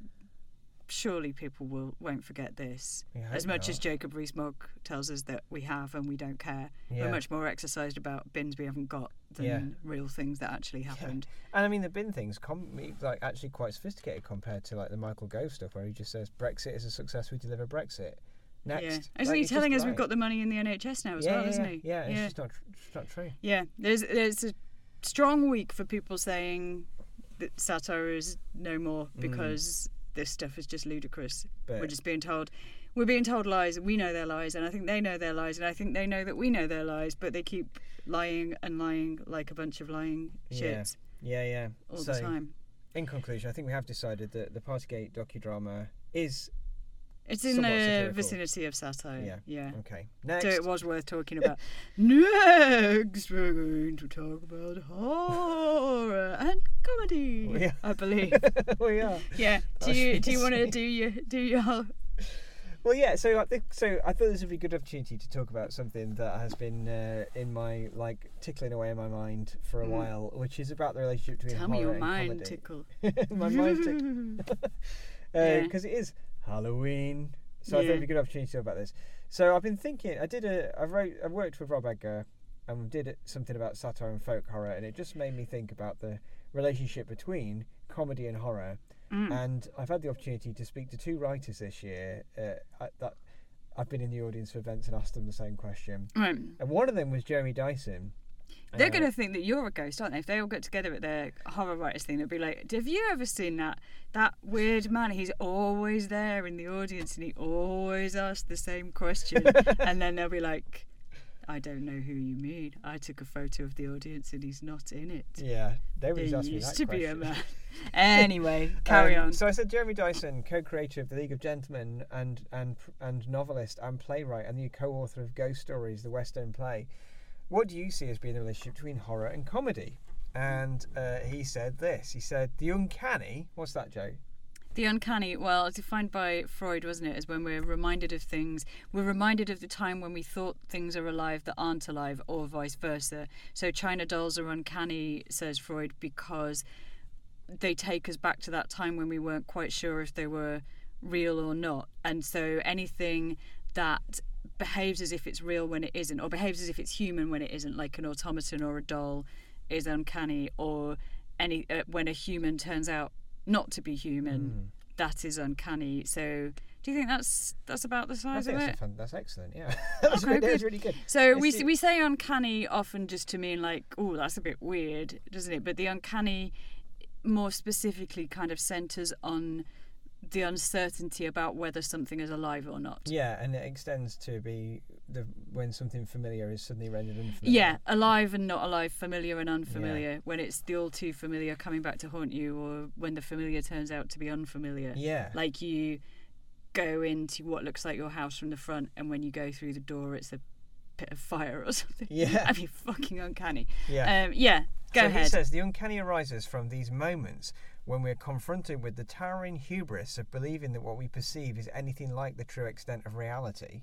A: surely people will won't forget this.
B: yeah
A: As much as. Jacob Rees-Mogg tells us that we have and we don't care,
B: Yeah.
A: we're much more exercised about bins we haven't got than
B: Yeah.
A: real things that actually happened.
B: And I mean, the bin thing's com- like actually quite sophisticated compared to like the Michael Gove stuff, where he just says Brexit is a success. We deliver Brexit. Next,
A: Yeah, isn't
B: Like,
A: he telling
B: just
A: us we've got the money in the NHS now as
B: yeah,
A: well,
B: yeah,
A: isn't
B: yeah.
A: he?
B: Yeah, it's just not tr- it's not true.
A: Yeah, there's there's a strong week for people saying satire is no more
B: Mm.
A: because this stuff is just ludicrous.
B: But
A: We're just being told we're being told lies. And we know their lies, and I think they know their lies, and I think they know that we know their lies, but they keep lying and lying like a bunch of lying
B: Yeah.
A: shits
B: yeah, yeah.
A: all
B: so,
A: the time.
B: in conclusion, I think we have decided that the Partygate docudrama is
A: It's in the
B: satirical.
A: vicinity of satire.
B: Yeah.
A: yeah.
B: okay. Next,
A: So it was worth talking [LAUGHS] about. Next, we're going to talk about horror and comedy.
B: We are.
A: I believe. [LAUGHS]
B: we are.
A: Yeah. Do you do you want to do your do your
B: Well, yeah. So I think so. I thought this would be a good opportunity to talk about something that has been uh, in my like tickling away in my mind for a
A: Mm.
B: while, which is about the relationship between
A: tell me
B: horror
A: your
B: and
A: mind
B: comedy.
A: tickle? [LAUGHS]
B: my mind ticked
A: Yeah.
B: because it is Halloween. So I thought it'd be a good opportunity to talk about this. So I've been thinking. I did a. I wrote. I worked with Rob Edgar, and we did something about satire and folk horror, and it just made me think about the relationship between comedy and horror.
A: Mm.
B: And I've had the opportunity to speak to two writers this year. Uh, that I've been in the audience for events and asked them the same question.
A: Right.
B: And one of them was Jeremy Dyson.
A: They're
B: Uh,
A: going to think that you're a ghost, aren't they? If they all get together at their horror writers thing, they'll be like, "Have you ever seen that that weird man? He's always there in the audience, and he always asks the same question." [LAUGHS] and then they'll be like, "I don't know who you mean. I took a photo of the audience, and he's not in it."
B: Yeah, they
A: There
B: ask me
A: used
B: that
A: to be a man. [LAUGHS] anyway, carry
B: Um,
A: on.
B: So I said Jeremy Dyson, co-creator of the League of Gentlemen and and and novelist and playwright, and the co-author of Ghost Stories, the West End play. What do you see as being the relationship between horror and comedy? And uh, he said this. He said the uncanny. What's that, Jo?
A: The uncanny, well, defined by Freud, wasn't it, is when we're reminded of things. We're reminded of the time when we thought things are alive that aren't alive, or vice versa. So China dolls are uncanny, says Freud, because they take us back to that time when we weren't quite sure if they were real or not. And so anything that behaves as if it's real when it isn't, or behaves as if it's human when it isn't, like an automaton or a doll is uncanny, or any uh, when a human turns out not to be human,
B: Mm.
A: that is uncanny. So, do you think that's that's about the size of
B: that's,
A: it?
B: fun, that's excellent. Yeah, [LAUGHS] that's was,
A: Okay,
B: really,
A: good.
B: really good.
A: So
B: It's
A: we
B: the-
A: we say uncanny often just to mean like, oh, that's a bit weird, doesn't it? But the uncanny, more specifically, kind of centers on the uncertainty about whether something is alive or not.
B: Yeah, and it extends to be the when something familiar is suddenly rendered unfamiliar.
A: Yeah, alive and not alive, familiar and unfamiliar. When it's the all too familiar coming back to haunt you, or when the familiar turns out to be unfamiliar.
B: Yeah.
A: Like you go into what looks like your house from the front, and when you go through the door, it's a pit of fire or [LAUGHS] something.
B: Yeah.
A: That'd be fucking uncanny.
B: yeah.
A: Um, yeah, go
B: so
A: ahead.
B: he says the uncanny arises from these moments when we're confronted with the towering hubris of believing that what we perceive is anything like the true extent of reality.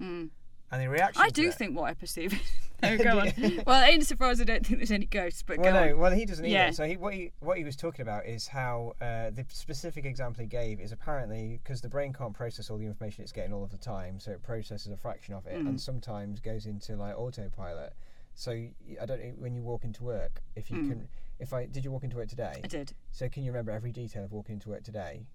A: Mm.
B: And the reaction
A: I do
B: that-
A: think what I perceive. No, go [LAUGHS] on. Well, insofar as I don't think there's any ghosts, but
B: Well,
A: go
B: no,
A: on.
B: well, he doesn't either.
A: Yeah.
B: So he, what he what he was talking about is how uh, the specific example he gave is apparently because the brain can't process all the information it's getting all of the time, so it processes a fraction of it,
A: Mm.
B: and sometimes goes into like autopilot. So I don't know when you walk into work if you
A: Mm.
B: can. If I did you walk into work today?
A: I did.
B: So can you remember every detail of walking into work today?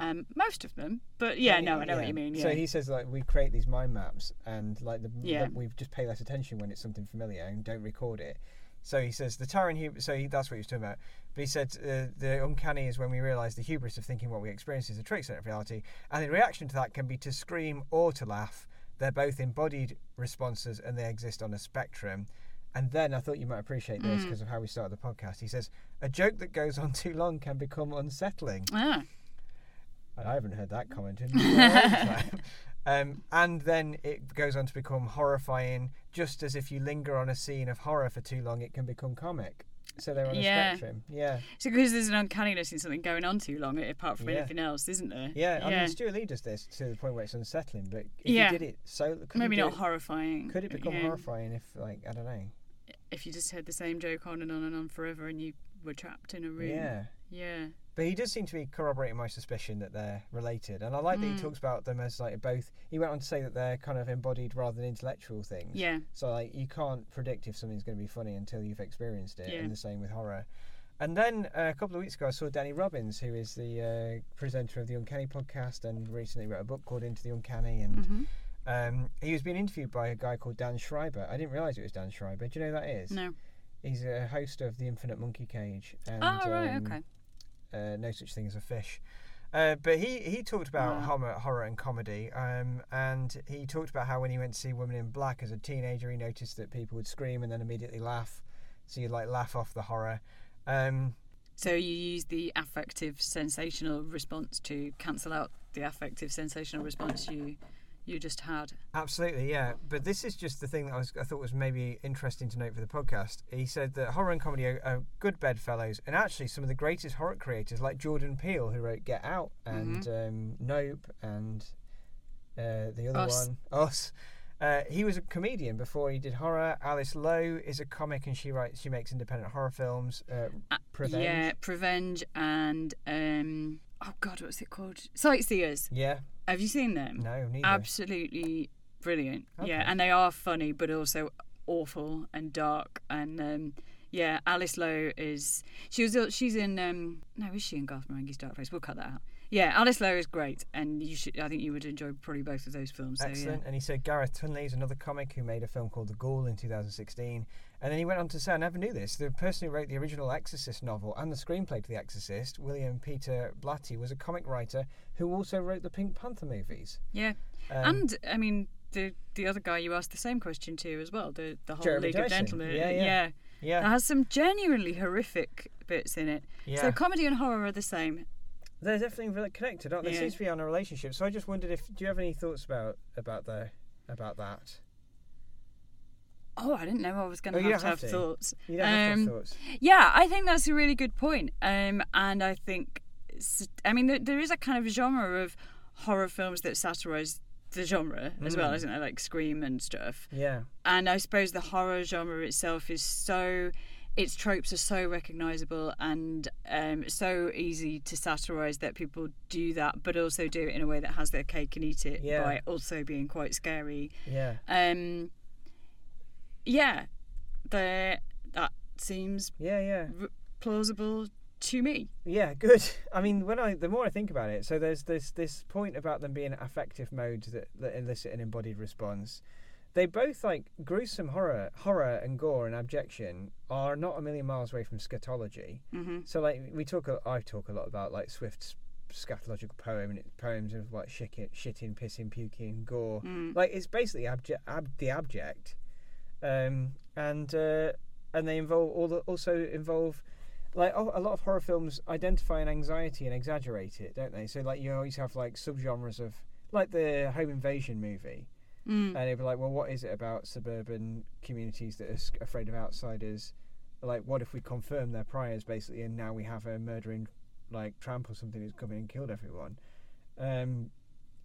A: Um, most of them, but yeah, no, I know what you mean. Yeah.
B: So he says like we create these mind maps, and like the
A: Yeah.
B: we just pay less attention when it's something familiar and don't record it. So he says the tyrant hubris. So he, that's what he was talking about. But he said uh, the uncanny is when we realise the hubris of thinking what we experience is a trick set of reality, and the reaction to that can be to scream or to laugh. They're both embodied responses, and they exist on a spectrum. And then I thought you might appreciate this
A: Mm.
B: because of how we started the podcast. He says a joke that goes on [LAUGHS] too long can become unsettling.
A: ah,
B: I haven't heard that comment in [LAUGHS] a. Um, and then it goes on to become horrifying, just as if you linger on a scene of horror for too long, it can become comic. So they're on
A: Yeah.
B: a spectrum. Yeah.
A: so because there's an uncanniness in something going on too long, apart from
B: Yeah.
A: anything else, isn't there?
B: Yeah. I
A: Yeah.
B: mean, Stewart Lee does this to the point where it's unsettling, but if
A: Yeah.
B: you did it so. Could
A: Maybe not
B: it-
A: horrifying.
B: Could it become horrifying if, like, I don't know.
A: If you just heard the same joke on and on and on forever, and you were trapped in a room.
B: Yeah.
A: Yeah.
B: But he does seem to be corroborating my suspicion that they're related, and I like that
A: Mm.
B: he talks about them as like both. He went on to say that they're kind of embodied rather than intellectual things.
A: Yeah.
B: So like you can't predict if something's going to be funny until you've experienced it,
A: Yeah.
B: and the same with horror. And then uh, a couple of weeks ago, I saw Danny Robins, who is the uh, presenter of the Uncanny podcast, and recently wrote a book called Into the Uncanny. And
A: hmm
B: um, he was being interviewed by a guy called Dan Schreiber. I didn't realise it was Dan Schreiber. Do you know who that is?
A: No.
B: He's a host of the Infinite Monkey Cage. And,
A: oh right.
B: um,
A: Okay.
B: Uh, no such thing as a fish. Uh, but he, he talked about
A: Wow.
B: horror, horror and comedy, um, and he talked about how when he went to see Women in Black as a teenager, he noticed that people would scream and then immediately laugh, so you'd like laugh off the horror. Um,
A: So you use the affective sensational response to cancel out the affective sensational response you you just had.
B: absolutely, yeah. But this is just the thing that I, was, I thought was maybe interesting to note for the podcast. He said that horror and comedy are, are good bedfellows, and actually some of the greatest horror creators, like Jordan Peele, who wrote Get Out and um, Nope and uh, the other
A: Us.
B: one, Us. Uh, he was a comedian before he did horror. Alice Lowe is a comic, and she writes, she makes independent horror films. Uh,
A: Uh,
B: Prevenge.
A: Yeah, Prevenge and um oh god, what's it called? Sightseers.
B: yeah,
A: Have you seen them?
B: no, neither.
A: Absolutely brilliant. Yeah, and they are funny, but also awful and dark. And um, yeah, Alice Lowe is she was she's in um no is she in Garth Marenghi's Dark Place? We'll cut that out. Yeah, Alice Lowe is great, and you should I think you would enjoy probably both of those films. So, yeah.
B: Excellent. And he said Gareth Tunley is another comic who made a film called The Ghoul in 2016. And then he went on to say, I never knew this, the person who wrote the original Exorcist novel and the screenplay to The Exorcist, William Peter Blatty, was a comic writer who also wrote the Pink Panther movies.
A: Yeah,
B: Um,
A: and I mean the the other guy you asked the same question to as well. The the whole
B: Jeremy
A: League of Gentlemen.
B: Yeah, yeah.
A: That
B: yeah,
A: has some genuinely horrific bits in it.
B: yeah.
A: So comedy and horror are the same.
B: They're definitely really connected, aren't they?
A: Yeah.
B: Seems to be on a relationship. So I just wondered if, do you have any thoughts about about the about that?
A: Oh, I didn't know I was going
B: Oh,
A: to have to have thoughts.
B: You don't have to
A: Um,
B: have thoughts.
A: Yeah, I think that's a really good point. Um, and I think, I mean, there, there is a kind of genre of horror films that satirise the genre as well,
B: Mm.
A: isn't there? Like Scream and stuff.
B: Yeah,
A: And I suppose the horror genre itself is so its tropes are so recognizable and um, so easy to satirize that people do that, but also do it in a way that has their cake and eat it
B: Yeah.
A: by also being quite scary.
B: Yeah.
A: Um, yeah, the that seems
B: Yeah, yeah.
A: r- plausible to me.
B: Yeah, good. I mean, when I the more I think about it, so there's this this point about them being affective modes that, that elicit an embodied response. They both like gruesome horror, horror and gore and abjection are not a million miles away from scatology.
A: hmm
B: So like we talk, I talk a lot about like Swift's scatological poem and poems of like shitting, shitting, pissing, puking, gore.
A: Mm.
B: Like it's basically abject, ab, the abject, um, and uh, and they involve all the, also involve like a a lot of horror films identify an anxiety and exaggerate it, don't they? So like you always have like subgenres of like the home invasion movie,
A: Mm.
B: and they'd be like, well, what is it about suburban communities that are afraid of outsiders? Like, what if we confirm their priors basically, and now we have a murdering like tramp or something who's come in and killed everyone? Um,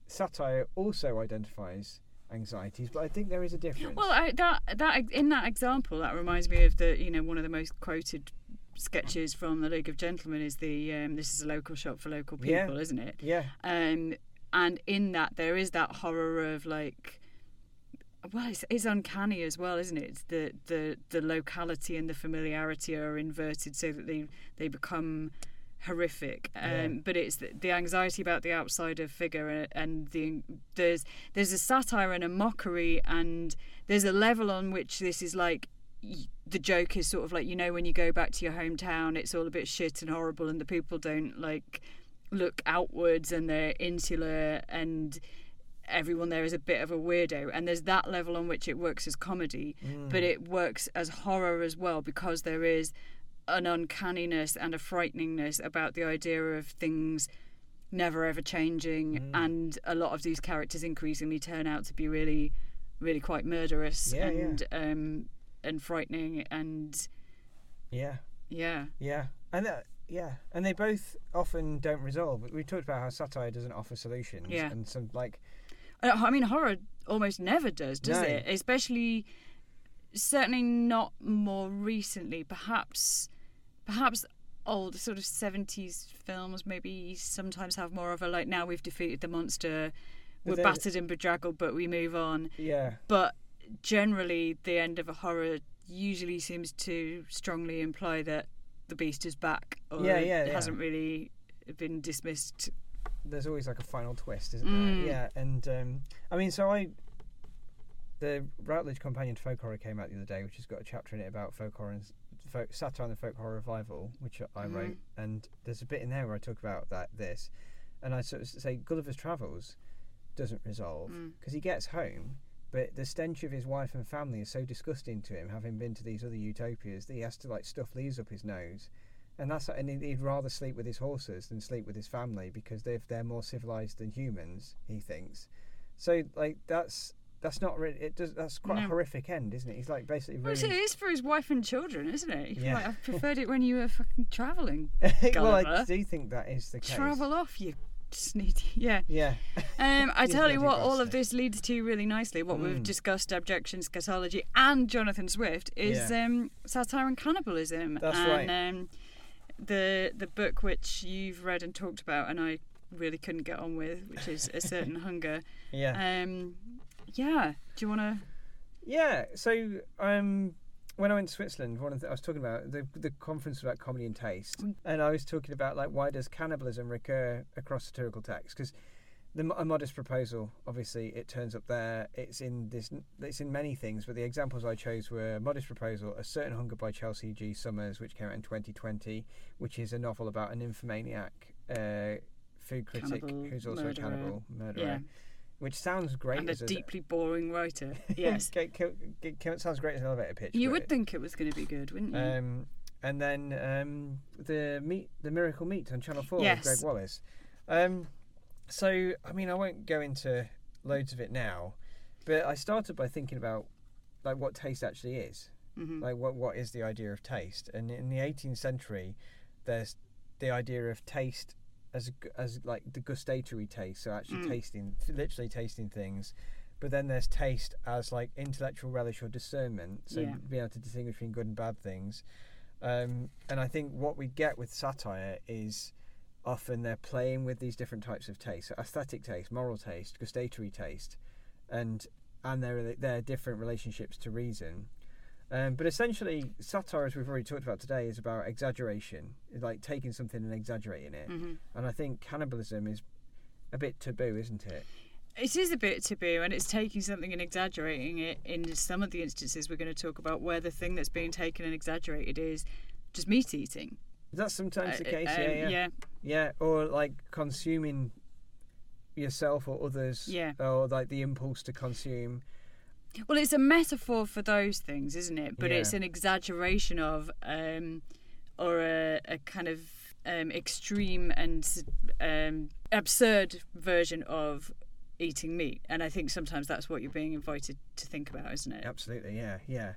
B: satire also identifies anxieties, but I think there is a difference.
A: Well, I, that that in that example, that reminds me of the you know one of the most quoted sketches from the League of Gentlemen is the um, this is a local shop for local
B: Yeah.
A: people, isn't it?
B: yeah,
A: Um, and in that there is that horror of like. Well, it's, it's uncanny as well, isn't it? It's the, the the locality and the familiarity are inverted so that they they become horrific. Um,
B: Yeah.
A: But it's the, the anxiety about the outsider figure, and, and the there's there's a satire and a mockery, and there's a level on which this is like the joke is sort of like you know when you go back to your hometown, it's all a bit shit and horrible, and the people don't like look outwards and they're insular and everyone there is a bit of a weirdo and there's that level on which it works as comedy
B: Mm.
A: but it works as horror as well because there is an uncanniness and a frighteningness about the idea of things never ever changing
B: Mm.
A: and a lot of these characters increasingly turn out to be really really quite murderous
B: Yeah, yeah.
A: and um and frightening and
B: yeah,
A: yeah
B: yeah, and that, yeah, and they both often don't resolve. We talked about how satire doesn't offer solutions,
A: Yeah.
B: and some like
A: Uh, I mean, horror almost never does, does
B: No.
A: it? Especially, certainly not more recently. Perhaps, perhaps old sort of seventies films maybe sometimes have more of a like. Now we've defeated the monster, we're battered and bedraggled, but we move on.
B: yeah,
A: But generally, the end of a horror usually seems to strongly imply that the beast is back, or
B: Yeah,
A: it
B: yeah, yeah.
A: hasn't really been dismissed.
B: there's always like a final twist, isn't
A: Mm.
B: there? Yeah, and um, I mean, so I, the Routledge Companion to Folk Horror came out the other day, which has got a chapter in it about folk horror and folk, satire and the folk horror revival, which I
A: Mhm.
B: wrote, and there's a bit in there where I talk about that this, and I sort of say Gulliver's Travels doesn't resolve
A: Mm.
B: because he gets home. But the stench of his wife and family is so disgusting to him, having been to these other utopias, that he has to like stuff leaves up his nose, and that's and he'd- he'd rather sleep with his horses than sleep with his family because they're they're more civilized than humans. He thinks. So like that's that's not really it does that's quite a horrific end, isn't it? He's like basically
A: Well, it
B: ruined.
A: for his wife and children, isn't it?
B: Yeah.
A: like, I preferred it when you were fucking travelling. [LAUGHS]
B: well, I do think that is the case.
A: Travel off, you sneaky. [LAUGHS] Yeah.
B: Yeah.
A: Um, I [LAUGHS] tell you what, all of this leads to really nicely. What we've
B: Mm.
A: discussed, abjection, scatology, and Jonathan Swift, is
B: Yeah.
A: um, satire and cannibalism.
B: That's
A: and,
B: right.
A: Um, the the book which you've read and talked about, and I really couldn't get on with, which is A Certain Hunger.
B: Yeah.
A: Um, yeah. Do you want to?
B: Yeah. So um, when I went to Switzerland, one of the, I was talking about the the conference about comedy and taste,
A: Mm.
B: and I was talking about like why does cannibalism recur across satirical texts Because the a modest proposal, obviously, it turns up there. It's in this. It's in many things, but the examples I chose were modest proposal, a certain hunger by Chelsea G. Summers, which came out in 2020, which is a novel about an nymphomaniac. Uh, Food critic
A: Cannibal,
B: who's also
A: murderer.
B: a cannibal murderer,
A: Yeah.
B: Which sounds great
A: And a
B: as a,
A: deeply boring writer. [LAUGHS] Yes.
B: Get- sounds great as an elevator pitch.
A: you would think it was going to be good, wouldn't you?
B: Um, and then um, the meat, the Miracle Meat on Channel Four
A: Yes.
B: with Gregg Wallace. Um, so I mean, I won't go into loads of it now, but I started by thinking about like what taste actually is.
A: Mhm.
B: Like what what is the idea of taste? And in the 18th century, there's the idea of taste as as like the gustatory taste, so actually
A: Mm.
B: tasting, literally tasting things. But then there's taste as like intellectual relish or discernment, so
A: Yeah.
B: being able to distinguish between good and bad things. Um, and I think what we get with satire is often they're playing with these different types of taste, so aesthetic taste, moral taste, gustatory taste, and and their their different relationships to reason. Um, but essentially, satire, as we've already talked about today, is about exaggeration, It's like taking something and exaggerating it.
A: hmm
B: And I think cannibalism is a bit taboo, isn't it?
A: It is a bit taboo, and it's taking something and exaggerating it. In some of the instances we're going to talk about, where the thing that's being taken and exaggerated is just meat eating.
B: That's sometimes the
A: Uh,
B: case.
A: um,
B: yeah, yeah,
A: yeah,
B: Yeah, or like consuming yourself or others.
A: Yeah.
B: Or like the impulse to consume.
A: Well, it's a metaphor for those things, isn't it? But
B: Yeah.
A: it's an exaggeration of, um, or a, a kind of um, extreme and um, absurd version of eating meat. And I think sometimes that's what you're being invited to think about, isn't it?
B: Absolutely, yeah, yeah.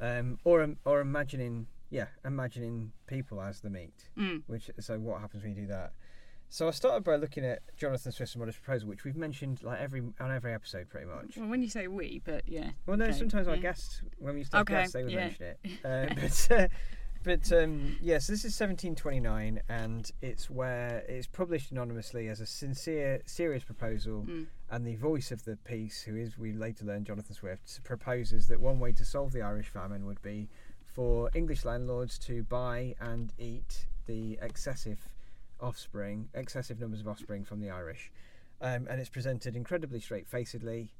B: Um, or or imagining, yeah, imagining people as the meat.
A: Mm.
B: Which so what happens when you do that? So I started by looking at Jonathan Swift's modest proposal, which we've mentioned like every on every episode pretty much.
A: Well, when you say we, but yeah.
B: Well, no,
A: Okay,
B: sometimes our
A: yeah.
B: guests, when we used to have
A: Okay,
B: guests, they would
A: yeah.
B: mention it. [LAUGHS] Uh, but uh, but um, yes, this is 1729, and it's where it's published anonymously as a sincere, serious proposal.
A: Mm.
B: And the voice of the piece, who is we later learn Jonathan Swift, proposes that one way to solve the Irish famine would be for English landlords to buy and eat the excessive offspring, excessive numbers of offspring from the Irish. Um, and it's presented incredibly straight-facedly.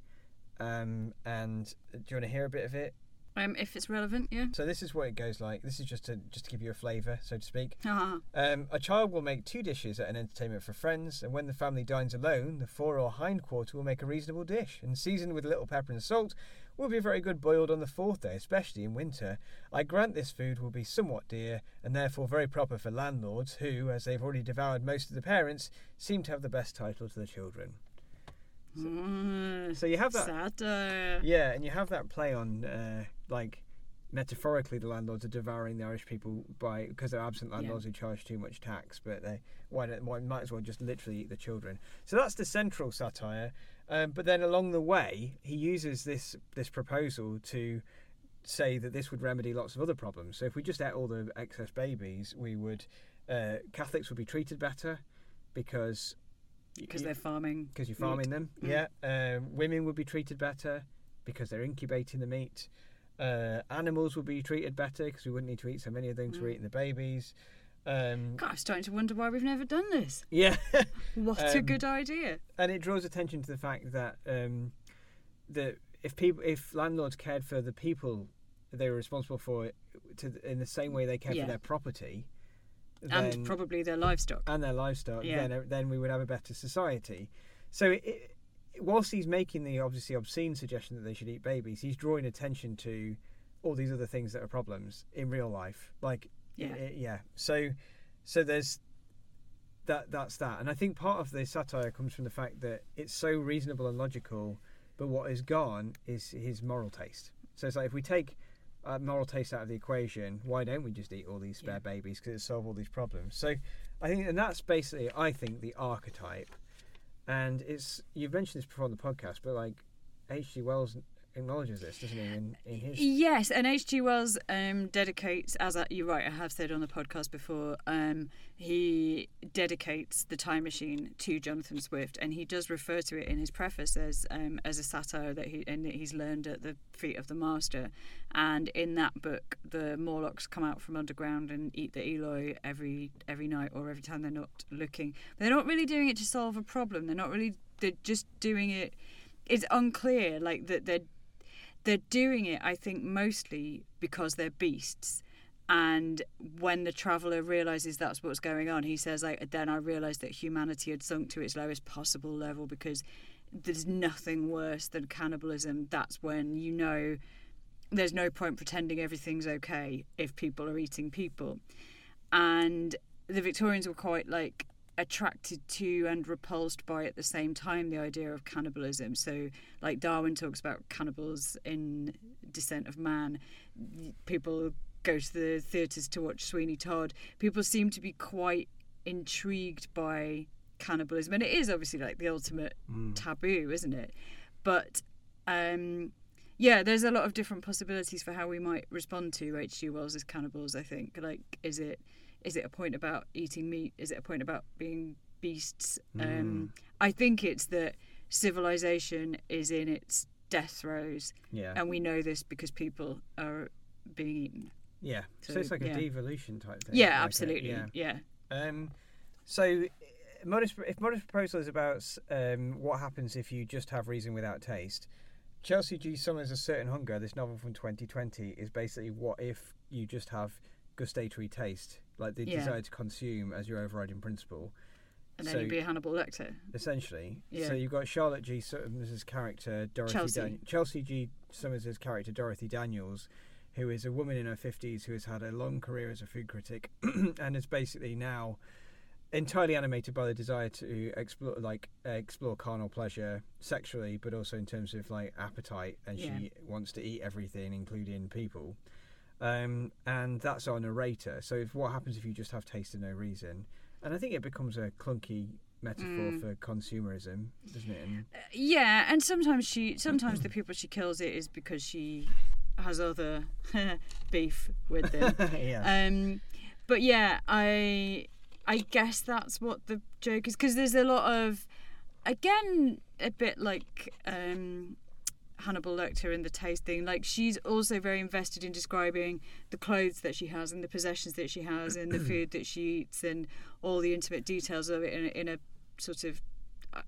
B: Um, and do you want to hear a bit of it?
A: Um, if it's relevant, yeah.
B: So this is what it goes like. This is just to just to give you a flavour, so to speak.
A: Ah, [LAUGHS]
B: Um, a child will make two dishes at an entertainment for friends, and when the family dines alone, the fore or hind quarter will make a reasonable dish, and seasoned with a little pepper and salt, will be very good boiled on the fourth day, especially in winter. I grant this food will be somewhat dear, and therefore very proper for landlords, who, as they've already devoured most of the parents, seem to have the best title to the children.
A: Mm,
B: So you have that,
A: Satire.
B: yeah, and you have that play on, uh, like, metaphorically, the landlords are devouring the Irish people by because they're absent landlords who charge too much tax, but they why, don't, why might as well just literally eat the children. So that's the central satire. Um, but then along the way, he uses this this proposal to say that this would remedy lots of other problems. So if we just ate all the excess babies, we would uh, Catholics would be treated better because
A: Because they're farming.
B: because you're
A: meat.
B: farming them.
A: Mm.
B: Yeah, um, women would be treated better because they're incubating the meat. Uh, animals would be treated better because we wouldn't need to eat so many of them because we're
A: Mm.
B: eating the babies. Um,
A: God, I'm starting to wonder why we've never done this.
B: yeah, [LAUGHS]
A: What a
B: Um,
A: good idea.
B: and it draws attention to the fact that um, that if people, if landlords cared for the people they were responsible for, to in the same way they cared
A: Yeah.
B: for their property,
A: And
B: then-
A: probably their livestock.
B: and their livestock,
A: Yeah.
B: then then we would have a better society. So, it, it, whilst he's making the obviously obscene suggestion that they should eat babies, he's drawing attention to all these other things that are problems in real life. Like,
A: Yeah.
B: i- yeah. So, so there's that. That's that. And I think part of the satire comes from the fact that it's so reasonable and logical, but what is gone is his moral taste. So it's like if we take uh, moral taste out of the equation, why don't we just eat all these spare
A: Yeah.
B: babies because it solve all these problems? So I think, and that's basically, I think, the archetype. And it's you've mentioned this before on the podcast, but like H.G. Wells acknowledges this, doesn't he? In, in his
A: Yes, and H.G. Wells um, dedicates, as I, you're right, I have said on the podcast before, um, he dedicates the Time Machine to Jonathan Swift, and he does refer to it in his preface as um, as a satire that he and that he's learned at the feet of the master. And in that book, the Morlocks come out from underground and eat the Eloi every every night or every time they're not looking. They're not really doing it to solve a problem. They're not really. They're just doing it. It's unclear, like that they're they're doing it, I think, mostly because they're beasts. And when the traveller realizes that's what's going on, he says, like, then I realized that humanity had sunk to its lowest possible level because there's nothing worse than cannibalism. That's when you know there's no point pretending everything's okay if people are eating people. And the Victorians were quite like attracted to and repulsed by at the same time the idea of cannibalism. So, like Darwin talks about cannibals in Descent of Man, people go to the theatres to watch Sweeney Todd. People seem to be quite intrigued by cannibalism, and it is obviously like the ultimate
B: Mm.
A: taboo, isn't it? But um, yeah, there's a lot of different possibilities for how we might respond to H.G. Wells' cannibals. I think, like, is it is it a point about eating meat? Is it a point about being beasts?
B: Mm.
A: Um, I think it's that civilization is in its death throes,
B: Yeah.
A: and we know this because people are being eaten.
B: yeah. So,
A: so,
B: it's like
A: yeah.
B: a devolution type thing.
A: Yeah,
B: like
A: absolutely.
B: yeah.
A: yeah.
B: Um, so, uh, modest, if modest proposal is about um, what happens if you just have reason without taste, Chelsea G. Summers' A Certain Hunger, this novel from 2020, is basically what if you just have gustatory taste, like the
A: Yeah.
B: desire to consume as your overriding principle.
A: And then
B: So-
A: you'd be a Hannibal Lecter.
B: essentially.
A: Yeah.
B: So you've got Charlotte G. Summers' character Dorothy
A: Chelsea.
B: Dan- Chelsea G. Summers' character Dorothy Daniels, who is a woman in her fifties who has had a long career as a food critic [CLEARS THROAT] and is basically now entirely animated by the desire to explore like explore carnal pleasure sexually but also in terms of like appetite and
A: Yeah.
B: she wants to eat everything including people um, and that's our narrator so if what happens if you just have taste and no reason and i think it becomes a clunky metaphor
A: Mm.
B: for consumerism doesn't it and,
A: Yeah, and sometimes she, sometimes the people she kills it is because she has other [LAUGHS] beef with them. [LAUGHS]
B: yeah
A: Um, but yeah, I I guess that's what the joke is because there's a lot of again a bit like um, Hannibal Lecter in the taste thing. Like she's also very invested in describing the clothes that she has and the possessions that she has and the [CLEARS THROAT] food that she eats and all the intimate details of it in a, in a sort of uh,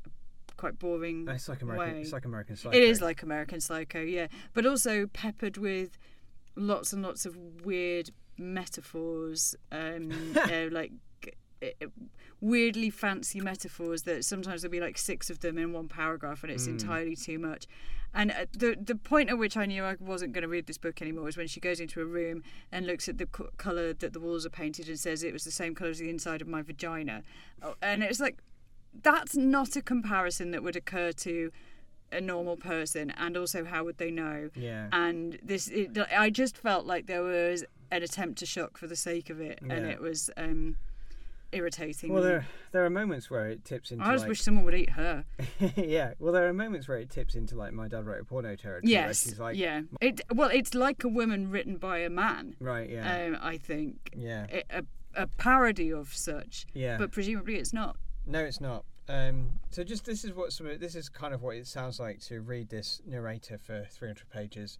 A: quite boring
B: it's like american
A: way.
B: it's like american Psycho.
A: it is like American Psycho, yeah, but also peppered with lots and lots of weird metaphors, um, know, [LAUGHS] like uh, weirdly fancy metaphors that sometimes there'll be like six of them in one paragraph, and it's
B: Mm.
A: entirely too much. And uh, the the point at which I knew I wasn't going to read this book anymore was when she goes into a room and looks at the co- color that the walls are painted and says it was the same color as the inside of my vagina, Oh, and it's like that's not a comparison that would occur to a normal person and also how would they know
B: yeah
A: and this it, i just felt like there was an attempt to shock for the sake of it and it was um irritating
B: well there there are moments where it tips into
A: i just
B: like,
A: wish someone would eat her. [LAUGHS]
B: Yeah well there are moments where it tips into like my dad wrote a porno territory
A: yes
B: she's like
A: yeah. It well it's like a woman written by a man
B: right yeah.
A: um i think.
B: Yeah.
A: It- a, a parody of such
B: yeah.
A: but presumably it's not.
B: No, it's not. Um, so just this is what some of, this is kind of what it sounds like to read this narrator for 300 pages.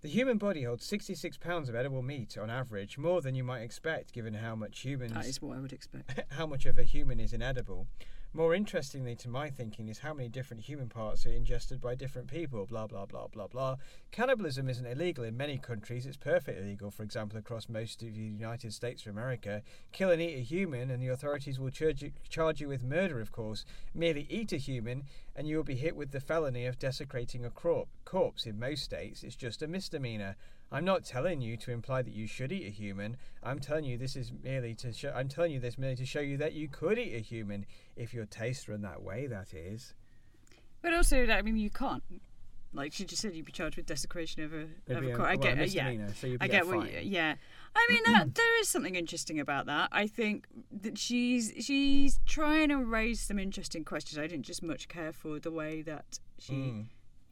B: The human body holds 66 pounds of edible meat on average, more than you might expect given how much humans
A: that is what i would expect [LAUGHS]
B: how much of a human is inedible. More interestingly, to my thinking, is how many different human parts are ingested by different people. Blah blah blah blah blah. Cannibalism isn't illegal in many countries. It's perfectly legal, for example, across most of the United States of America. Kill and eat a human, and the authorities will charge you, with murder. Of course, merely eat a human, and you will be hit with the felony of desecrating a corpse. In most states, it's just a misdemeanor. I'm not telling you to imply that you should eat a human. I'm telling you this is merely to show. I'm telling you this merely to show you that you could eat a human if your tastes run that way. That is.
A: but also i mean you can't like she just said you'd be charged with desecration of a, of a
B: a-
A: cor- I
B: well,
A: get, uh, yeah,
B: so
A: I get what. You, yeah, I mean that [CLEARS THROAT] there is something interesting about that. I think that she's she's trying to raise some interesting questions. I didn't just much care for the way that she
B: Mm.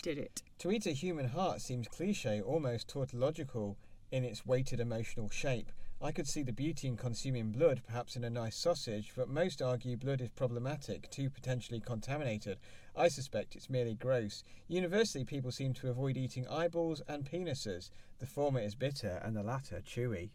A: Did it.
B: To eat a human heart seems cliche, almost tautological in its weighted emotional shape. I could see the beauty in consuming blood, perhaps in a nice sausage, but most argue blood is problematic, too potentially contaminated. I suspect it's merely gross. Universally, people seem to avoid eating eyeballs and penises. The former is bitter, and the latter chewy.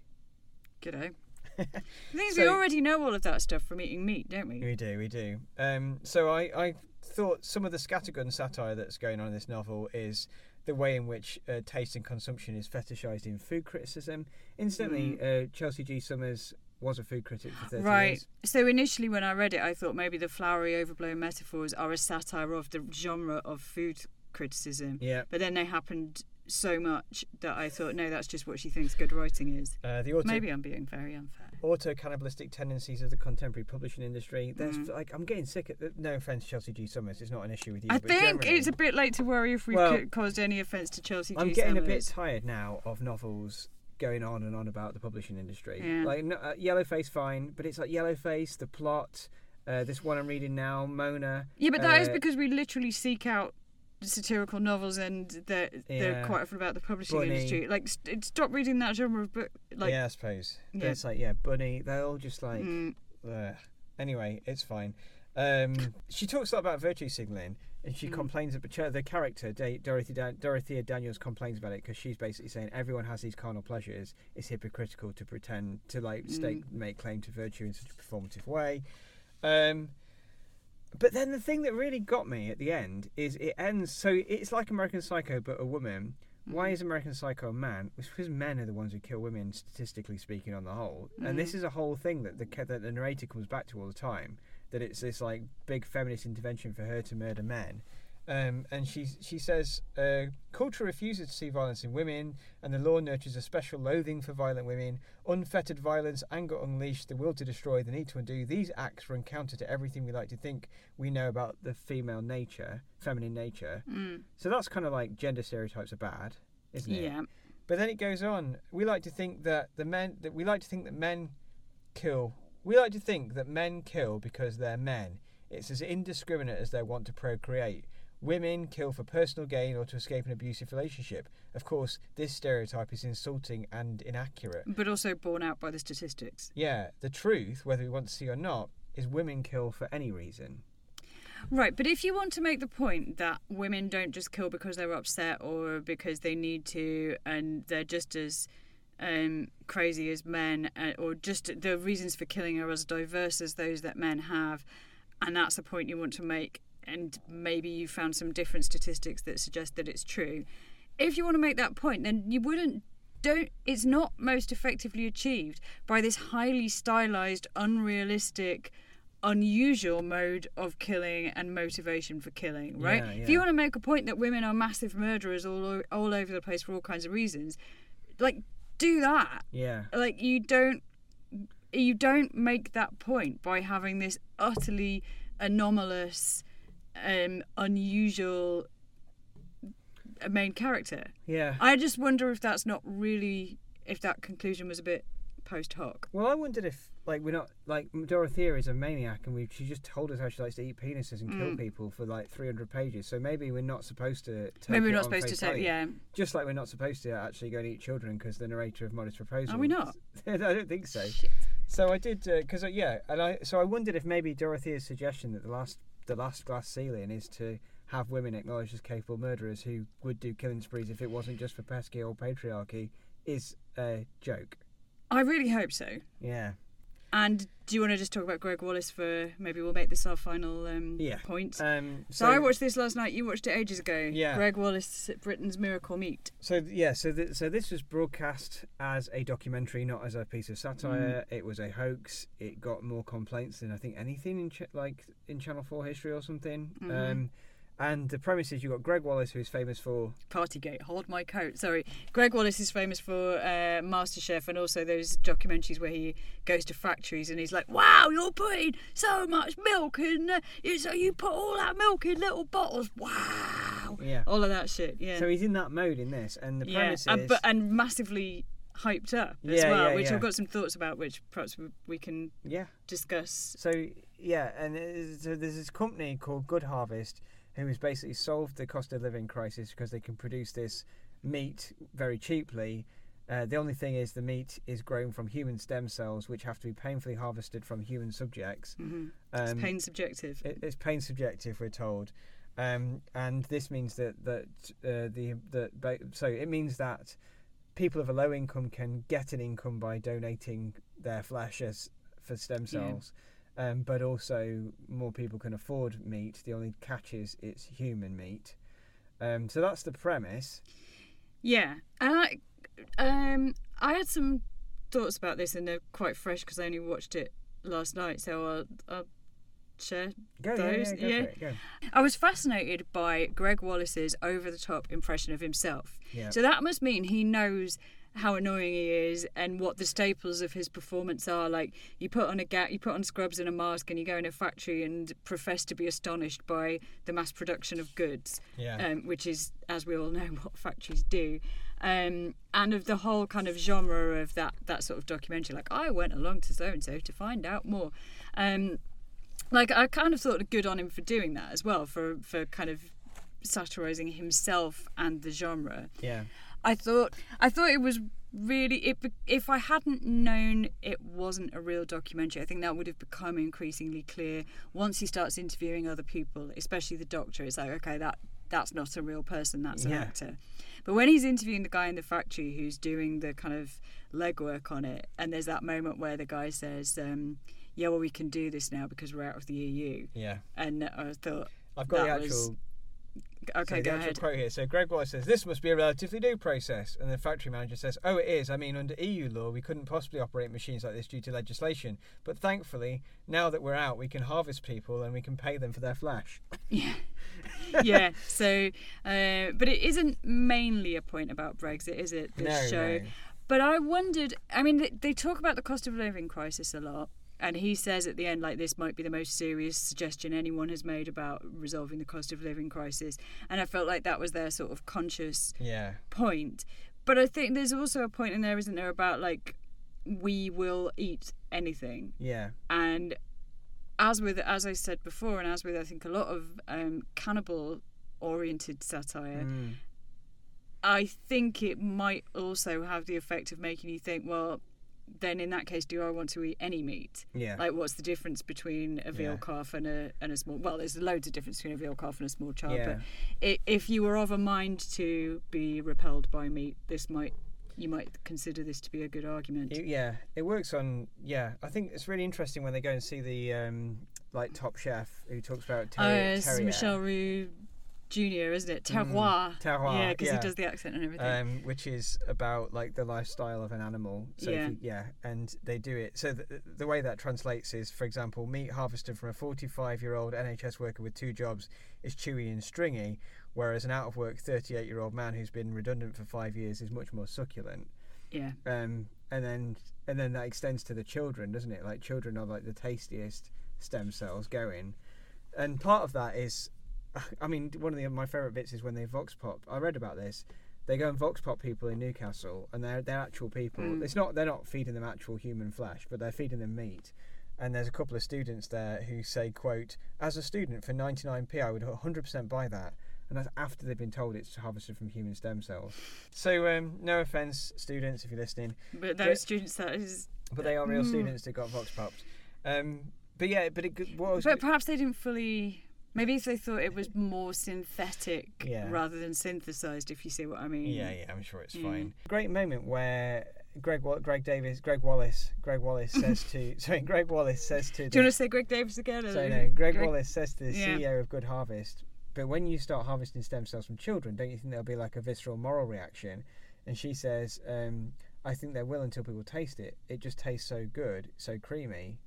A: G'day. [LAUGHS] The thing is, we already know all of that stuff from eating meat, don't we?
B: We do, we do. Um, so I, I thought some of the scattergun satire that's going on in this novel is the way in which uh, taste and consumption is fetishized in food criticism. Incidentally, uh, Chelsea G. Summers was a food critic for 30
A: Right.
B: years.
A: So initially, when I read it, I thought maybe the flowery, overblown metaphors are a satire of the genre of food criticism.
B: Yeah.
A: But then they happened so much that I thought, no, that's just what she thinks good writing is.
B: Uh, the auto,
A: Maybe I'm being very unfair.
B: Auto cannibalistic tendencies of the contemporary publishing industry. There's
A: Mm.
B: like I'm getting sick of no offense, Chelsea G. Summers. It's not an issue with you.
A: I think it's a bit late to worry if we've
B: Well,
A: caused any offence to Chelsea. G. Summers.
B: I'm getting a bit tired now of novels going on and on about the publishing industry.
A: Yeah.
B: Like uh, Yellowface, fine, but it's like Yellowface, the plot. Uh, this one I'm reading now, Mona.
A: Yeah, but that is
B: uh,
A: because we literally seek out satirical novels and they're, they're quite often about the publishing
B: Bunny.
A: industry. Like, st- stop reading that genre of book. Like,
B: yeah, I suppose.
A: Yeah.
B: it's like yeah, Bunny. They're all just like.
A: mm,
B: Anyway, it's fine. Um, [LAUGHS] she talks a lot about virtue signaling, and she
A: Mm.
B: complains about the character Dorothy Dan- Dorothea Daniels complains about it because she's basically saying everyone has these carnal pleasures. It's hypocritical to pretend to like stake make claim to virtue in such a performative way. Um, but then the thing that really got me at the end is it ends so it's like American Psycho but a woman. Why
A: mm.
B: is American Psycho a man? It's because men are the ones who kill women, statistically speaking, on the whole. And this
A: Mhm.
B: is a whole thing that the that the narrator comes back to all the time. That it's this like big feminist intervention for her to murder men. Um, and she she says uh, culture refuses to see violence in women, and the law nurtures a special loathing for violent women. Unfettered violence, anger unleashed, the will to destroy, the need to undo. These acts run counter to everything we like to think we know about the female nature, feminine nature.
A: mm,
B: So that's kind of like gender stereotypes are bad, isn't it?
A: yeah.
B: But then it goes on. We like to think that the men that we like to think that men kill. We like to think that men kill because they're men. It's as indiscriminate as their want to procreate. Women kill for personal gain or to escape an abusive relationship. Of course, this stereotype is insulting and inaccurate.
A: But also borne out by the statistics.
B: Yeah, the truth, whether we want to see or not, is women kill for any reason.
A: Right, but if you want to make the point that women don't just kill because they're upset or because they need to, and they're just as um, crazy as men, uh, or just the reasons for killing are as diverse as those that men have, and that's the point you want to make, and maybe you found some different statistics that suggest that it's true. If you want to make that point, then you wouldn't. Don't. It's not most effectively achieved by this highly stylized, unrealistic unusual mode of killing and motivation for killing, right?
B: Yeah,
A: If you want to make a point that women are massive murderers all all over the place for all kinds of reasons, like do that.
B: Yeah.
A: Like you don't you don't make that point by having this utterly anomalous um unusual uh, main character.
B: Yeah.
A: I just wonder if that's not really if that conclusion was a bit post hoc.
B: Well, I wondered if, like, we're not like Dorothea is a maniac, and we she just told us how she likes to eat penises and kill
A: Mm.
B: people for like 300 pages. So maybe we're not supposed to. Take
A: Maybe we're not supposed to say yeah.
B: Just like we're not supposed to actually go and eat children because the narrator of Modest Proposal.
A: Are we not? [LAUGHS]
B: I don't think so. So I did because uh, yeah, and I so I wondered if maybe Dorothea's suggestion that the last the last glass ceiling is to have women acknowledged as capable murderers who would do killing sprees if it wasn't just for pesky old patriarchy is a joke.
A: I really hope so.
B: Yeah.
A: And do you want to just talk about Gregg Wallace for maybe we'll make this our final um,
B: Yeah.
A: point?
B: Um,
A: so, I watched this last night. You watched it ages ago.
B: Yeah.
A: Gregg Wallace, Britain's Miracle Meat.
B: So yeah, so th- so this was broadcast as a documentary, not as a piece of satire.
A: Mm.
B: It was a hoax. It got more complaints than I think anything in ch- like in Channel Four history or something.
A: Mhm.
B: Um, and the premise is you got Gregg Wallace, who's famous for
A: Partygate. Hold my coat. Sorry. Gregg Wallace is famous for uh, MasterChef and also those documentaries where he goes to factories and he's like, "Wow, you're putting so much milk in. Uh, you, so you put all that milk in little bottles. Wow."
B: yeah.
A: All of that shit. Yeah.
B: So he's in that mode in this, and the
A: yeah.
B: premise
A: and, but, and massively hyped up as
B: Yeah,
A: well,
B: yeah,
A: which. I've got some thoughts about, which perhaps we- we can
B: yeah.
A: discuss.
B: So yeah, and so there's this company called Good Harvest who has basically solved the cost of living crisis because they can produce this meat very cheaply. Uh, the only thing is the meat is grown from human stem cells, which have to be painfully harvested from human subjects.
A: hmm
B: Um,
A: it's pain subjective.
B: it, it's pain subjective, we're told, um, and this means that that uh, the that so it means that people of a low income can get an income by donating their flesh as for stem
A: Yeah.
B: Um, but also more people can afford meat. The only catch is it's human meat. Um, so that's the premise.
A: Yeah, and I, um, I had some thoughts about this, and they're quite fresh because I only watched it last night. So I'll, I'll share.
B: Go,
A: Those-
B: yeah, yeah, go
A: yeah.
B: it, go.
A: I was fascinated by Gregg Wallace's over-the-top impression of himself.
B: Yeah.
A: So that must mean he knows how annoying he is and what the staples of his performance are. Like you put on a ga- you put on scrubs and a mask, and you go in a factory and profess to be astonished by the mass production of goods.
B: yeah.
A: um, which is, as we all know, [LAUGHS] what factories do, um, and of the whole kind of genre of that that sort of documentary. Like I went along to so and so to find out more. Um, like I kind of thought good on him for doing that as well, for for kind of satirizing himself and the genre.
B: Yeah.
A: I thought I thought it was really it if I hadn't known it wasn't a real documentary I think that would have become increasingly clear once he starts interviewing other people especially the doctor it's like okay that that's not a real person that's an
B: Yeah.
A: actor but when he's interviewing the guy in the factory who's doing the kind of legwork on it and there's that moment where the guy says um, yeah well we can do this now because we're out of the EU
B: Yeah.
A: and I thought
B: I've got the
A: was-
B: actual
A: okay
B: so
A: go ahead
B: quote here. So Gregg Wallace says this must be a relatively new process, and the factory manager says, "Oh, it is. I mean, under EU law, we couldn't possibly operate machines like this due to legislation. But thankfully, now that we're out, we can harvest people and we can pay them for their flesh."
A: Yeah. [LAUGHS] yeah. So, uh, but it isn't mainly a point about Brexit, is it? This
B: no,
A: show.
B: no.
A: But I wondered. I mean, they talk about the cost of living crisis a lot, and he says at the end, like this might be the most serious suggestion anyone has made about resolving the cost of living crisis. And I felt like that was their sort of conscious
B: Yeah.
A: point. But I think there's also a point in there, isn't there, about like we will eat anything
B: Yeah.
A: and as with as I said before, and as with I think a lot of um, cannibal oriented satire,
B: Mm.
A: I think it might also have the effect of making you think, well, then in that case, do I want to eat any meat?
B: Yeah.
A: Like, what's the difference between a veal
B: Yeah.
A: calf and a and a small? Well, there's loads of difference between a veal calf and a small child.
B: Yeah.
A: But if you were of a mind to be repelled by meat, this might you might consider this to be a good argument.
B: It- yeah, it works on. Yeah, I think it's really interesting when they go and see the um, like Top Chef who talks about
A: Oh,
B: terri-
A: it's
B: terrier,
A: Michel Roux Jr., isn't it? Terroir.
B: Mm, terroir,
A: Yeah, because
B: yeah.
A: he does the accent and everything.
B: um, which is about like the lifestyle of an animal. So
A: Yeah.
B: you- yeah, and they do it. So the, the way that translates is, for example, meat harvested from a 45-year-old NHS worker with two jobs is chewy and stringy, whereas an out-of-work 38-year-old man who's been redundant for five years is much more succulent.
A: yeah.
B: um, and then and then that extends to the children, doesn't it? Like children are like the tastiest stem cells going, and part of that is, I mean, one of the, my favourite bits is when they vox pop. I read about this. They go and vox pop people in Newcastle, and they're they're actual people.
A: Mm.
B: It's not they're not feeding them actual human flesh, but they're feeding them meat. And there's a couple of students there who say, "quote As a student for 99p, I would 100% buy that." And that's after they've been told it's harvested from human stem cells. So, um, no offense, students, if you're listening,
A: But those students, that is.
B: but they are real
A: Mm.
B: students that got vox popped. Um, but yeah, but it, what was
A: But perhaps they didn't fully. Maybe if they thought it was more synthetic
B: Yeah.
A: rather than synthesized, if you see what I mean.
B: yeah, yeah, I'm sure it's
A: Mm.
B: fine. Great moment where Greg, Greg Davies, Gregg Wallace, Gregg Wallace says to [LAUGHS] sorry, Gregg Wallace says to
A: Do you want to say Greg Davies again? or-
B: so no, [LAUGHS] Gregg Wallace says to the
A: Yeah.
B: CEO of Good Harvest, but when you start harvesting stem cells from children, don't you think there'll be like a visceral moral reaction? And she says, um, I think there will until people taste it. It just tastes so good, so creamy.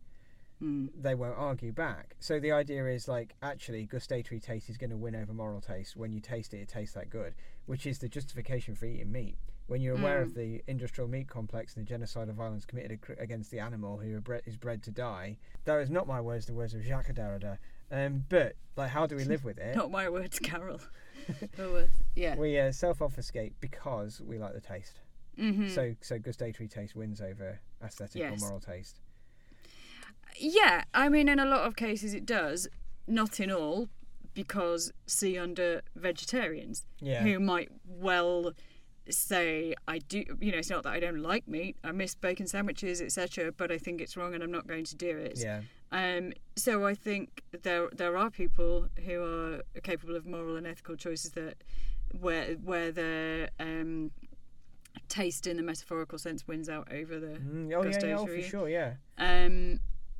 A: Mm.
B: they won't argue back. So the idea is like actually gustatory taste is going to win over moral taste. When you taste it, it tastes that good, which is the justification for eating meat. When you're aware of
A: Mm.
B: the industrial meat complex and the genocidal violence committed against the animal who are bre- is bred to die, that is not my words, the words of Jacques Derrida. Um, but like, how do we live with it? [LAUGHS]
A: Not my words, Carol. [LAUGHS] [LAUGHS] yeah.
B: We uh, self-obfuscate because we like the taste.
A: hmm
B: So, so gustatory taste wins over aesthetic
A: Yes.
B: or moral taste.
A: Yeah, I mean, in a lot of cases it does. Not in all, because see under vegetarians
B: Yeah.
A: who might well say, I do, you know, it's not that I don't like meat, I miss bacon sandwiches, etc., but I think it's wrong and I'm not going to do it.
B: Yeah.
A: Um, so I think there there are people who are capable of moral and ethical choices that where where their um, taste in the metaphorical sense wins out over the
B: Mm, oh yeah, yeah, oh, for sure, yeah.
A: um,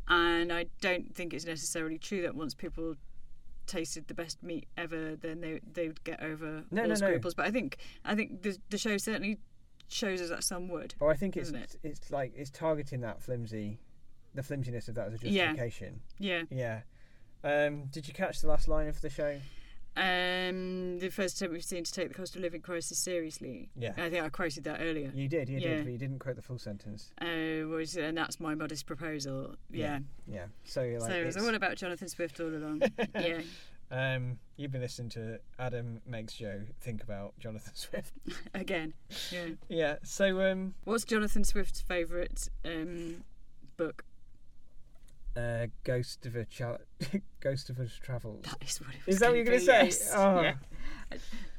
A: and I don't think it's necessarily true that once people tasted the best meat ever, then they they would get over
B: No,
A: all
B: no, no.
A: scruples. But I think I think the the show certainly shows us that some would.
B: Oh, I think it's
A: it?
B: it's like it's targeting that flimsy, the flimsiness of that as a
A: Yeah.
B: justification.
A: Yeah.
B: Yeah. Um, did you catch the last line of the show?
A: Um, the first time we've seen to take the cost of living crisis seriously.
B: Yeah.
A: I think I quoted that earlier.
B: You did, you
A: Yeah.
B: did, but you didn't quote the full sentence.
A: Uh, was and that's my modest proposal. Yeah.
B: Yeah. So you're like,
A: so it was all about Jonathan Swift all along. [LAUGHS] yeah.
B: um, you've been listening to Adam makes Jo think about Jonathan Swift. [LAUGHS]
A: Again. Yeah.
B: yeah. So um,
A: What's Jonathan Swift's favourite um, book?
B: Uh, Ghost of a Chal- [LAUGHS] Ghost of a Travels.
A: That is what it was.
B: Is that what you're
A: gonna
B: gonna say?
A: yes. [LAUGHS]
B: Oh.
A: Yeah.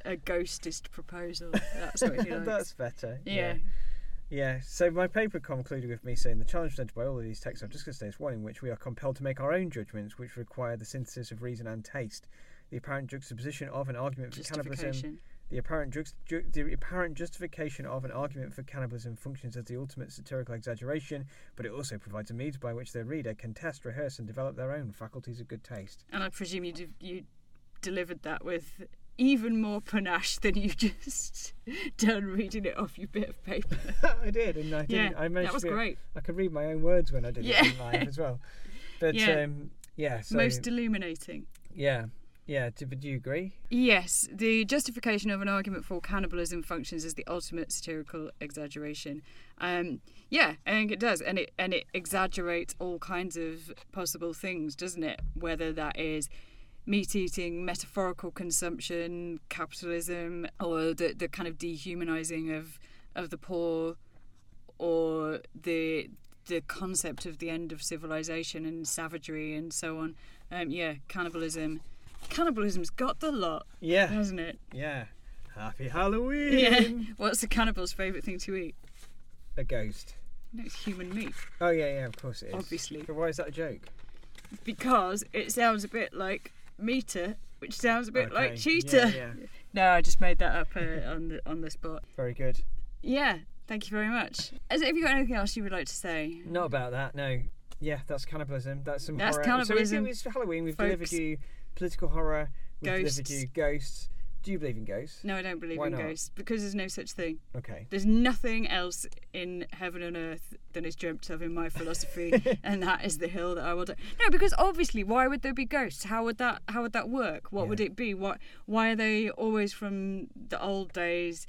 A: a, a ghostist proposal. That's what he [LAUGHS] likes.
B: That's better.
A: yeah.
B: Yeah, so my paper concluded with me saying the challenge presented by all of these texts I've just going to say is one in which we are compelled to make our own judgments, which require the synthesis of reason and taste. The apparent juxtaposition of an argument for cannibalism. The apparent jux, ju, the apparent justification of an argument for cannibalism functions as the ultimate satirical exaggeration, but it also provides a means by which the reader can test, rehearse, and develop their own faculties of good taste.
A: And I presume you d- you delivered that with even more panache than you [LAUGHS] just done reading it off your bit of paper. [LAUGHS]
B: I did, and I did.
A: yeah,
B: I managed
A: that was
B: to be,
A: great.
B: I could read my own words when I did
A: Yeah.
B: it live as well. But [LAUGHS]
A: Yeah.
B: um, yeah, so
A: Most illuminating.
B: yeah, yeah. Do, do you agree?
A: Yes, the justification of an argument for cannibalism functions as the ultimate satirical exaggeration. Um, yeah, I think it does, and it and it exaggerates all kinds of possible things, doesn't it? Whether that is meat eating, metaphorical consumption, capitalism, or the the kind of dehumanizing of of the poor, or the the concept of the end of civilization and savagery and so on. Um, yeah, cannibalism. Cannibalism's got the lot,
B: Yeah,
A: hasn't it?
B: yeah. Happy Halloween.
A: Yeah. [LAUGHS] What's the cannibal's favourite thing to eat?
B: A ghost.
A: No, it's human meat,
B: Oh yeah, yeah. Of course it is.
A: obviously,
B: But why is that a joke?
A: because it sounds a bit like meter, which sounds a bit
B: Okay,
A: like cheetah.
B: Yeah, yeah. [LAUGHS]
A: No, I just made that up uh, on the on the spot.
B: Very good.
A: Yeah, thank you very much. Has- Have you got anything else you would like to say?
B: Not about that. No. Yeah, that's cannibalism. That's some
A: That's
B: horror.
A: cannibalism,
B: So it's, it's Halloween. We've
A: folks.
B: delivered you political horror. We've delivered
A: Ghosts.
B: you ghosts. Do you believe in ghosts?
A: No, I don't believe
B: Why
A: in
B: not?
A: ghosts because there's no such thing.
B: Okay.
A: There's nothing else in heaven and earth than is dreamt of in my philosophy, [LAUGHS] and that is the hill that I will. Die. No, because obviously, why would there be ghosts? How would that? How would that work? What would it be? What? Why are they always from the old days?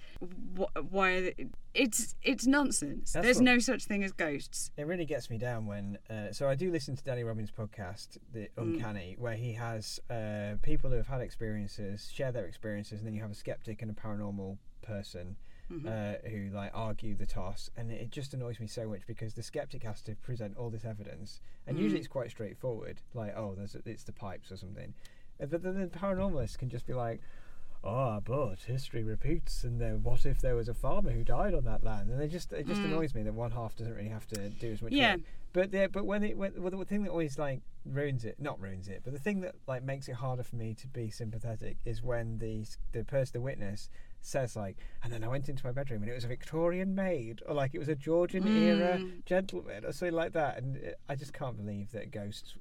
A: Wh- Why? Are they, it's it's nonsense.
B: That's
A: There's
B: what-
A: no such thing as ghosts.
B: It really gets me down when. Uh, so I do listen to Danny Robins' podcast, The
A: Mm.
B: Uncanny, where he has uh, people who have had experiences share their experiences, and then you have a skeptic and a paranormal person
A: Mhm.
B: uh, who like argue the toss, and it just annoys me so much because the skeptic has to present all this evidence, and usually
A: Mm.
B: it's quite straightforward, like oh, there's it's the pipes or something, Uh, but then the paranormalist can just be like. Oh, but history repeats, and then what if there was a farmer who died on that land? And it just it just
A: Mm.
B: annoys me that one half doesn't really have to do as much.
A: Yeah.
B: work. But the, but when it when, well, the thing that always like ruins it, not ruins it, but the thing that like makes it harder for me to be sympathetic is when the the person, the witness, says like, and then I went into my bedroom and it was a Victorian maid, or like it was a Georgian era
A: Mm.
B: gentleman, or something like that, and it, I just can't believe that ghosts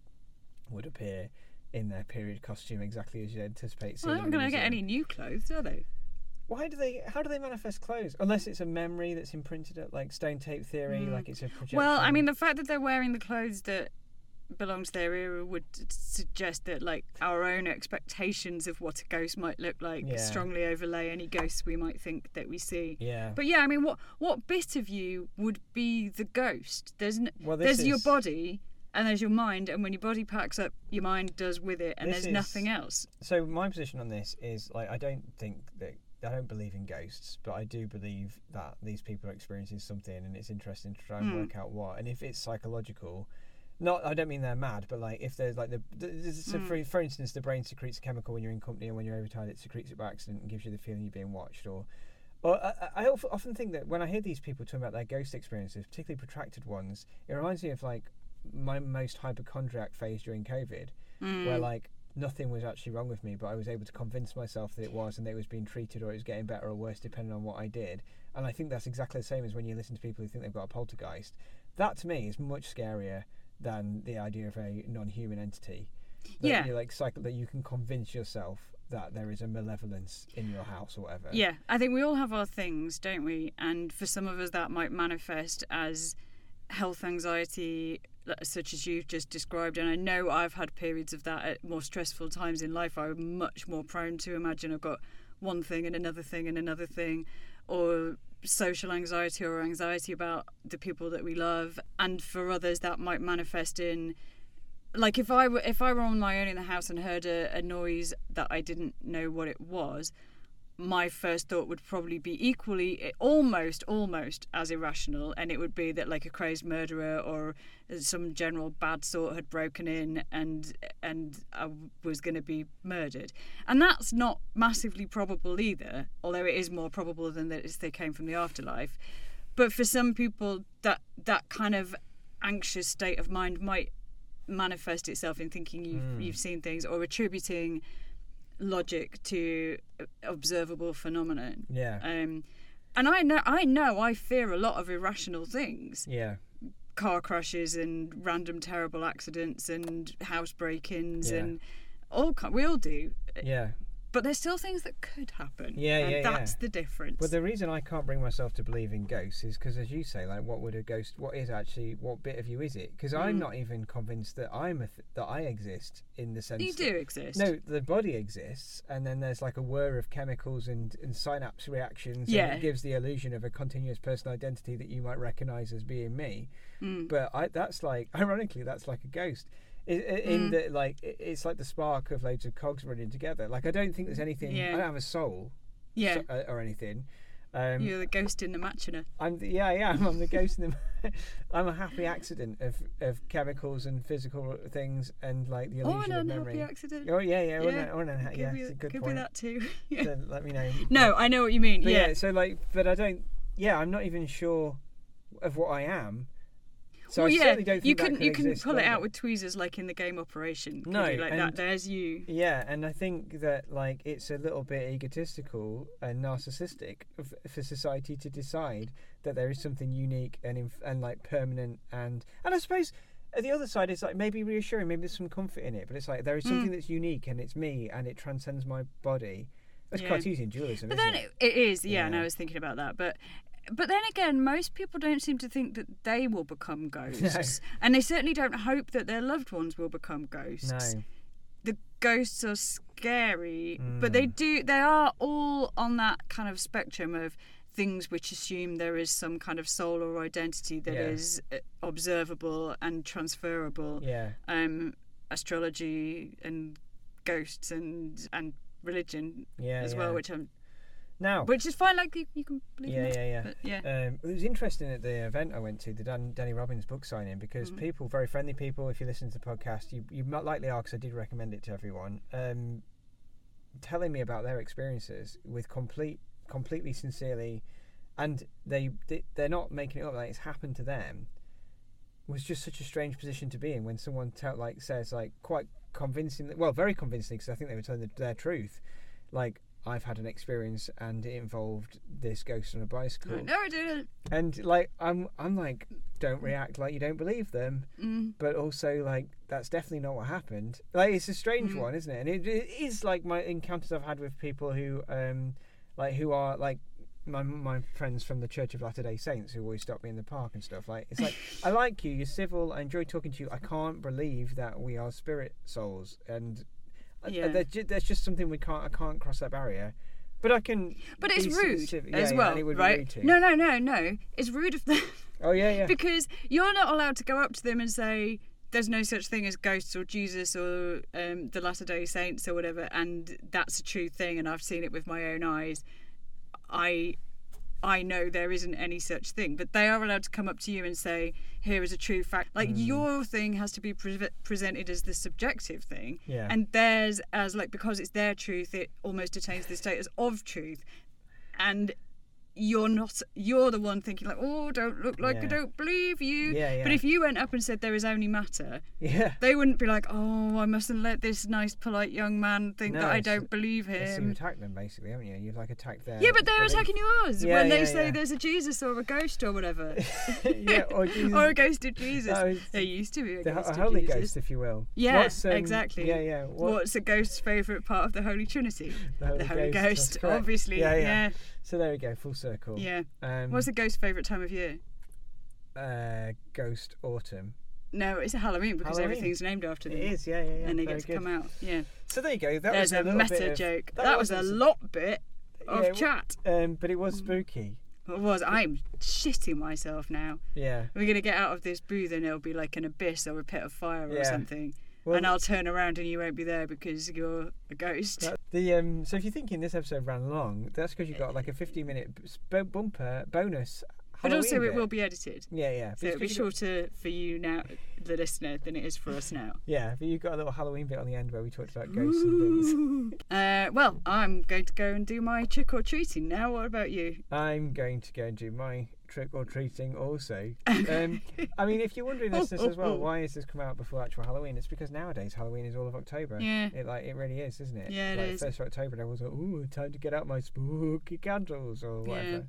B: would appear in their period costume exactly as you anticipate
A: Well, they're not going to get any new clothes, are they?
B: Why do they? How do they manifest clothes? Unless it's a memory that's imprinted at like stone tape theory,
A: Mm.
B: like it's a projection.
A: Well, I mean, the fact that they're wearing the clothes that belong to their era would suggest that, like, our own expectations of what a ghost might look like
B: Yeah.
A: strongly overlay any ghosts we might think that we see.
B: yeah.
A: But yeah, I mean, what what bit of you would be the ghost? There's n-
B: Well,
A: there's your body and there's your mind, and when your body packs up, your mind does with it, and
B: This
A: there's
B: is-
A: nothing else.
B: So my position on this is like I don't think that I don't believe in ghosts, but I do believe that these people are experiencing something, and it's interesting to try and
A: Hmm.
B: work out what. And if it's psychological, not I don't mean they're mad, but like if there's like the, the so
A: Hmm.
B: for for instance, the brain secretes a chemical when you're in company, and when you're overtired, it secretes it by accident and gives you the feeling you're being watched, or. Or I, I I often think that when I hear these people talking about their ghost experiences, particularly protracted ones, it reminds me of like my most hypochondriac phase during COVID, where
A: Mm.
B: like nothing was actually wrong with me, but I was able to convince myself that it was, and that it was being treated or it was getting better or worse depending on what I did. And I think that's exactly the same as when you listen to people who think they've got a poltergeist. That to me is much scarier than the idea of a non-human entity. That
A: Yeah.
B: you like cycle that you can convince yourself that there is a malevolence in your house or whatever.
A: Yeah, I think we all have our things, don't we? And for some of us, that might manifest as health anxiety, such as you've just described. And I know I've had periods of that at more stressful times in life. I'm much more prone to imagine I've got one thing and another thing and another thing, or social anxiety or anxiety about the people that we love. And for others, that might manifest in like if I were if I were on my own in the house and heard a, a noise that I didn't know what it was, my first thought would probably be equally, eh, almost, almost as irrational, and it would be that like a crazed murderer or some general bad sort had broken in and and I was going to be murdered, and that's not massively probable either. Although it is more probable than that they came from the afterlife. But for some people, that that kind of anxious state of mind might manifest itself in thinking you've
B: Mm.
A: you've seen things or attributing logic to observable phenomenon.
B: Yeah.
A: Um, and I know I know I fear a lot of irrational things,
B: yeah.
A: car crashes and random terrible accidents and house break-ins
B: Yeah.
A: and all we all do.
B: Yeah.
A: But there's still things that could happen.
B: Yeah,
A: and
B: yeah,
A: that's
B: yeah.
A: the difference.
B: But the reason I can't bring myself to believe in ghosts is because, as you say, like, what would a ghost? What is actually? What bit of you is it? Because I'm
A: Mm.
B: not even convinced that I'm a th- that I exist in the sense.
A: you
B: that-
A: do exist.
B: No, the body exists, and then there's like a whir of chemicals and, and synapse reactions.
A: Yeah.
B: And it gives the illusion of a continuous personal identity that you might recognise as being me.
A: Mm.
B: But I, that's like, [LAUGHS] ironically, that's like a ghost. In
A: Mm.
B: that, like, it's like the spark of loads of cogs running together. Like, I don't think there's anything.
A: Yeah.
B: I don't have a soul.
A: yeah.
B: so- uh, or anything. Um,
A: You're the ghost in the Machina.
B: I'm the, yeah, I am. I'm the ghost in the. [LAUGHS] I'm a happy accident of, of chemicals and physical things and like the
A: Or
B: illusion
A: an
B: of
A: unhappy
B: memory.
A: accident.
B: Oh yeah, yeah, or
A: Yeah.
B: an- or an
A: could
B: yeah,
A: be,
B: it's a good
A: could
B: point.
A: be that too. yeah. [LAUGHS]
B: So let me know.
A: No, I know what you mean. Yeah.
B: yeah, so like, but I don't. Yeah, I'm not even sure of what I am. So
A: well,
B: I
A: yeah,
B: certainly don't think
A: you can you can pull it out with tweezers like in the game Operation.
B: No,
A: you? like
B: and-
A: that. There's you.
B: Yeah, and I think that like it's a little bit egotistical and narcissistic for society to decide that there is something unique and inf- and like permanent and and I suppose the other side is like maybe reassuring, maybe there's some comfort in it, but it's like there is something
A: Mm.
B: that's unique and it's me and it transcends my body. That's
A: Yeah.
B: Cartesian dualism,
A: But
B: isn't
A: then
B: it?
A: it, it is, yeah, and I was thinking about that. But but then again, most people don't seem to think that they will become [LAUGHS] ghosts, and they certainly don't hope that their loved ones will become ghosts.
B: No.
A: The ghosts are scary, but they
B: Mm.
A: do. They are all on that kind of spectrum of things which assume there is some kind of soul or identity that is
B: Yeah.
A: uh, observable and transferable.
B: Yeah.
A: Um, astrology and ghosts and and religion
B: Yeah.
A: as
B: yeah.
A: well, which I'm
B: now
A: which is fine. Like you, you can believe
B: Yeah,
A: it,
B: yeah, yeah.
A: Yeah,
B: Um, it was interesting at the event I went to, the Dan, Danny Robins book signing, because
A: Mhm.
B: people, very friendly people, if you listen to the podcast, you, you might likely are, because I did recommend it to everyone, um, telling me about their experiences with complete, completely sincerely, and they, they they're not making it up, like it's happened to them. Was just such a strange position to be in when someone tell, like says like quite convincingly, well, very convincingly, because I think they were telling the, their truth, like. I've had an experience and it involved this ghost on a bicycle.
A: No, I didn't.
B: and like I'm I'm like don't react like you don't believe them.
A: Mm.
B: but also like that's definitely not what happened. Like it's a strange
A: Mm.
B: one isn't it? And it, it is like my encounters I've had with people who um like who are like my my friends from the Church of Latter Day Saints who always stop me in the park and stuff. Like it's like [LAUGHS] I like you you're civil I enjoy talking to you. I can't believe that we are spirit souls. And
A: Yeah.
B: there's, ju- there's just something we can't I can't cross that barrier but I can
A: But it's rude
B: yeah,
A: as well,
B: and it would be
A: right? No, no, no, no. It's rude of them [LAUGHS]
B: oh yeah yeah
A: because you're not allowed to go up to them and say there's no such thing as ghosts or Jesus or um, the Latter Day Saints or whatever, and that's a true thing, and I've seen it with my own eyes. I I know there isn't any such thing, but they are allowed to come up to you and say, "Here is a true fact." Like
B: Mm.
A: your thing has to be pre- presented as the subjective thing,
B: Yeah.
A: and theirs as like because it's their truth, it almost attains the status of truth, and you're not you're the one thinking like, "Oh, don't look like I don't believe you."
B: Yeah,
A: But if you went up and said there is only matter,
B: Yeah.
A: they wouldn't be like, "Oh, I mustn't let this nice, polite young man think
B: No,
A: that I don't believe him."
B: attacked them basically, haven't you? You've like attacked their.
A: Yeah, but they're
B: belief.
A: attacking yours
B: Yeah,
A: when they
B: yeah,
A: say there's a Jesus or a ghost or whatever. [LAUGHS] [LAUGHS]
B: yeah, or
A: or a ghost of Jesus.
B: No,
A: there used to be a
B: the
A: ghost
B: ho-
A: of
B: Holy
A: Jesus.
B: Ghost, if you will.
A: Yeah,
B: What's, um,
A: exactly.
B: Yeah, yeah. What,
A: What's a ghost's favourite part of the Holy Trinity?
B: the Holy,
A: the Holy
B: Ghost,
A: Ghost, obviously.
B: Yeah,
A: Yeah,
B: yeah.
A: yeah.
B: So there we go, full circle.
A: Yeah.
B: Um,
A: What's the ghost's favourite time of year?
B: uh, Ghost Autumn?
A: No, it's Halloween because
B: Halloween.
A: everything's named after them.
B: It is, yeah, yeah, yeah.
A: and they
B: very
A: get to
B: good.
A: come out. Yeah.
B: So there you go. That
A: There's
B: was a,
A: a, meta
B: bit of-
A: joke.
B: that
A: That, was a
B: wasn't s-
A: lot bit of
B: Yeah,
A: chat.
B: Um, but it was spooky.
A: It was. I'm shitting myself now.
B: Yeah.
A: We're gonna get out of this booth and it'll be like an abyss or a pit of fire or
B: Yeah.
A: something.
B: Well,
A: and I'll turn around and you won't be there because you're a ghost.
B: that- the um. So if you're thinking this episode ran long, that's because you got like a 15 minute b- bumper bonus.
A: but also,
B: Halloween
A: it will be edited.
B: Yeah, yeah.
A: So it'll be
B: it's 'cause you
A: shorter for you now, the listener, than it is for us now.
B: Yeah, but you've got a little Halloween bit on the end where we talked about ghosts and things. [LAUGHS]
A: Uh, well, I'm going to go and do my trick or treating now. What about you?
B: I'm going to go and do my trick or treating also. Um, I mean, if you're wondering this, this as well, why has this come out before actual Halloween? It's because nowadays Halloween is all of October.
A: Yeah.
B: It like it really is, isn't it?
A: Yeah, it
B: like,
A: is.
B: First of October, everyone's like, "Ooh, time to get out my spooky candles" or whatever.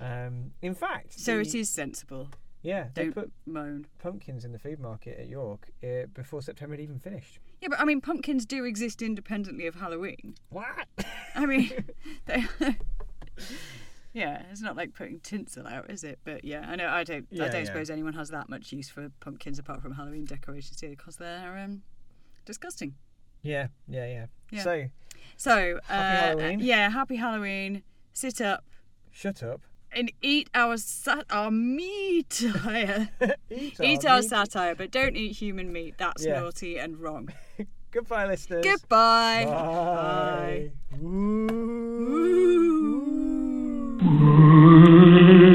B: Um, in fact,
A: So
B: the-
A: it is sensible.
B: Yeah, they
A: Don't
B: put
A: moan.
B: pumpkins in the food market at York uh, before September had even finished.
A: Yeah, but I mean, pumpkins do exist independently of Halloween.
B: What?
A: I mean, [LAUGHS] [LAUGHS] they. Yeah, it's not like putting tinsel out, is it? But yeah, I know. I don't. I don't
B: yeah.
A: suppose anyone has that much use for pumpkins apart from Halloween decorations here, because they're um, disgusting.
B: yeah, yeah, yeah,
A: Yeah.
B: So,
A: So, uh,
B: Happy Halloween.
A: yeah, happy Halloween. Sit up
B: shut up.
A: and eat our sat our meat.
B: Eat, [LAUGHS] [LAUGHS]
A: eat
B: our
A: our
B: meat.
A: satire, but don't eat human meat. That's
B: Yeah.
A: naughty and wrong. [LAUGHS]
B: Goodbye, listeners.
A: Goodbye.
B: Bye. Ooh.
A: Mm-hmm.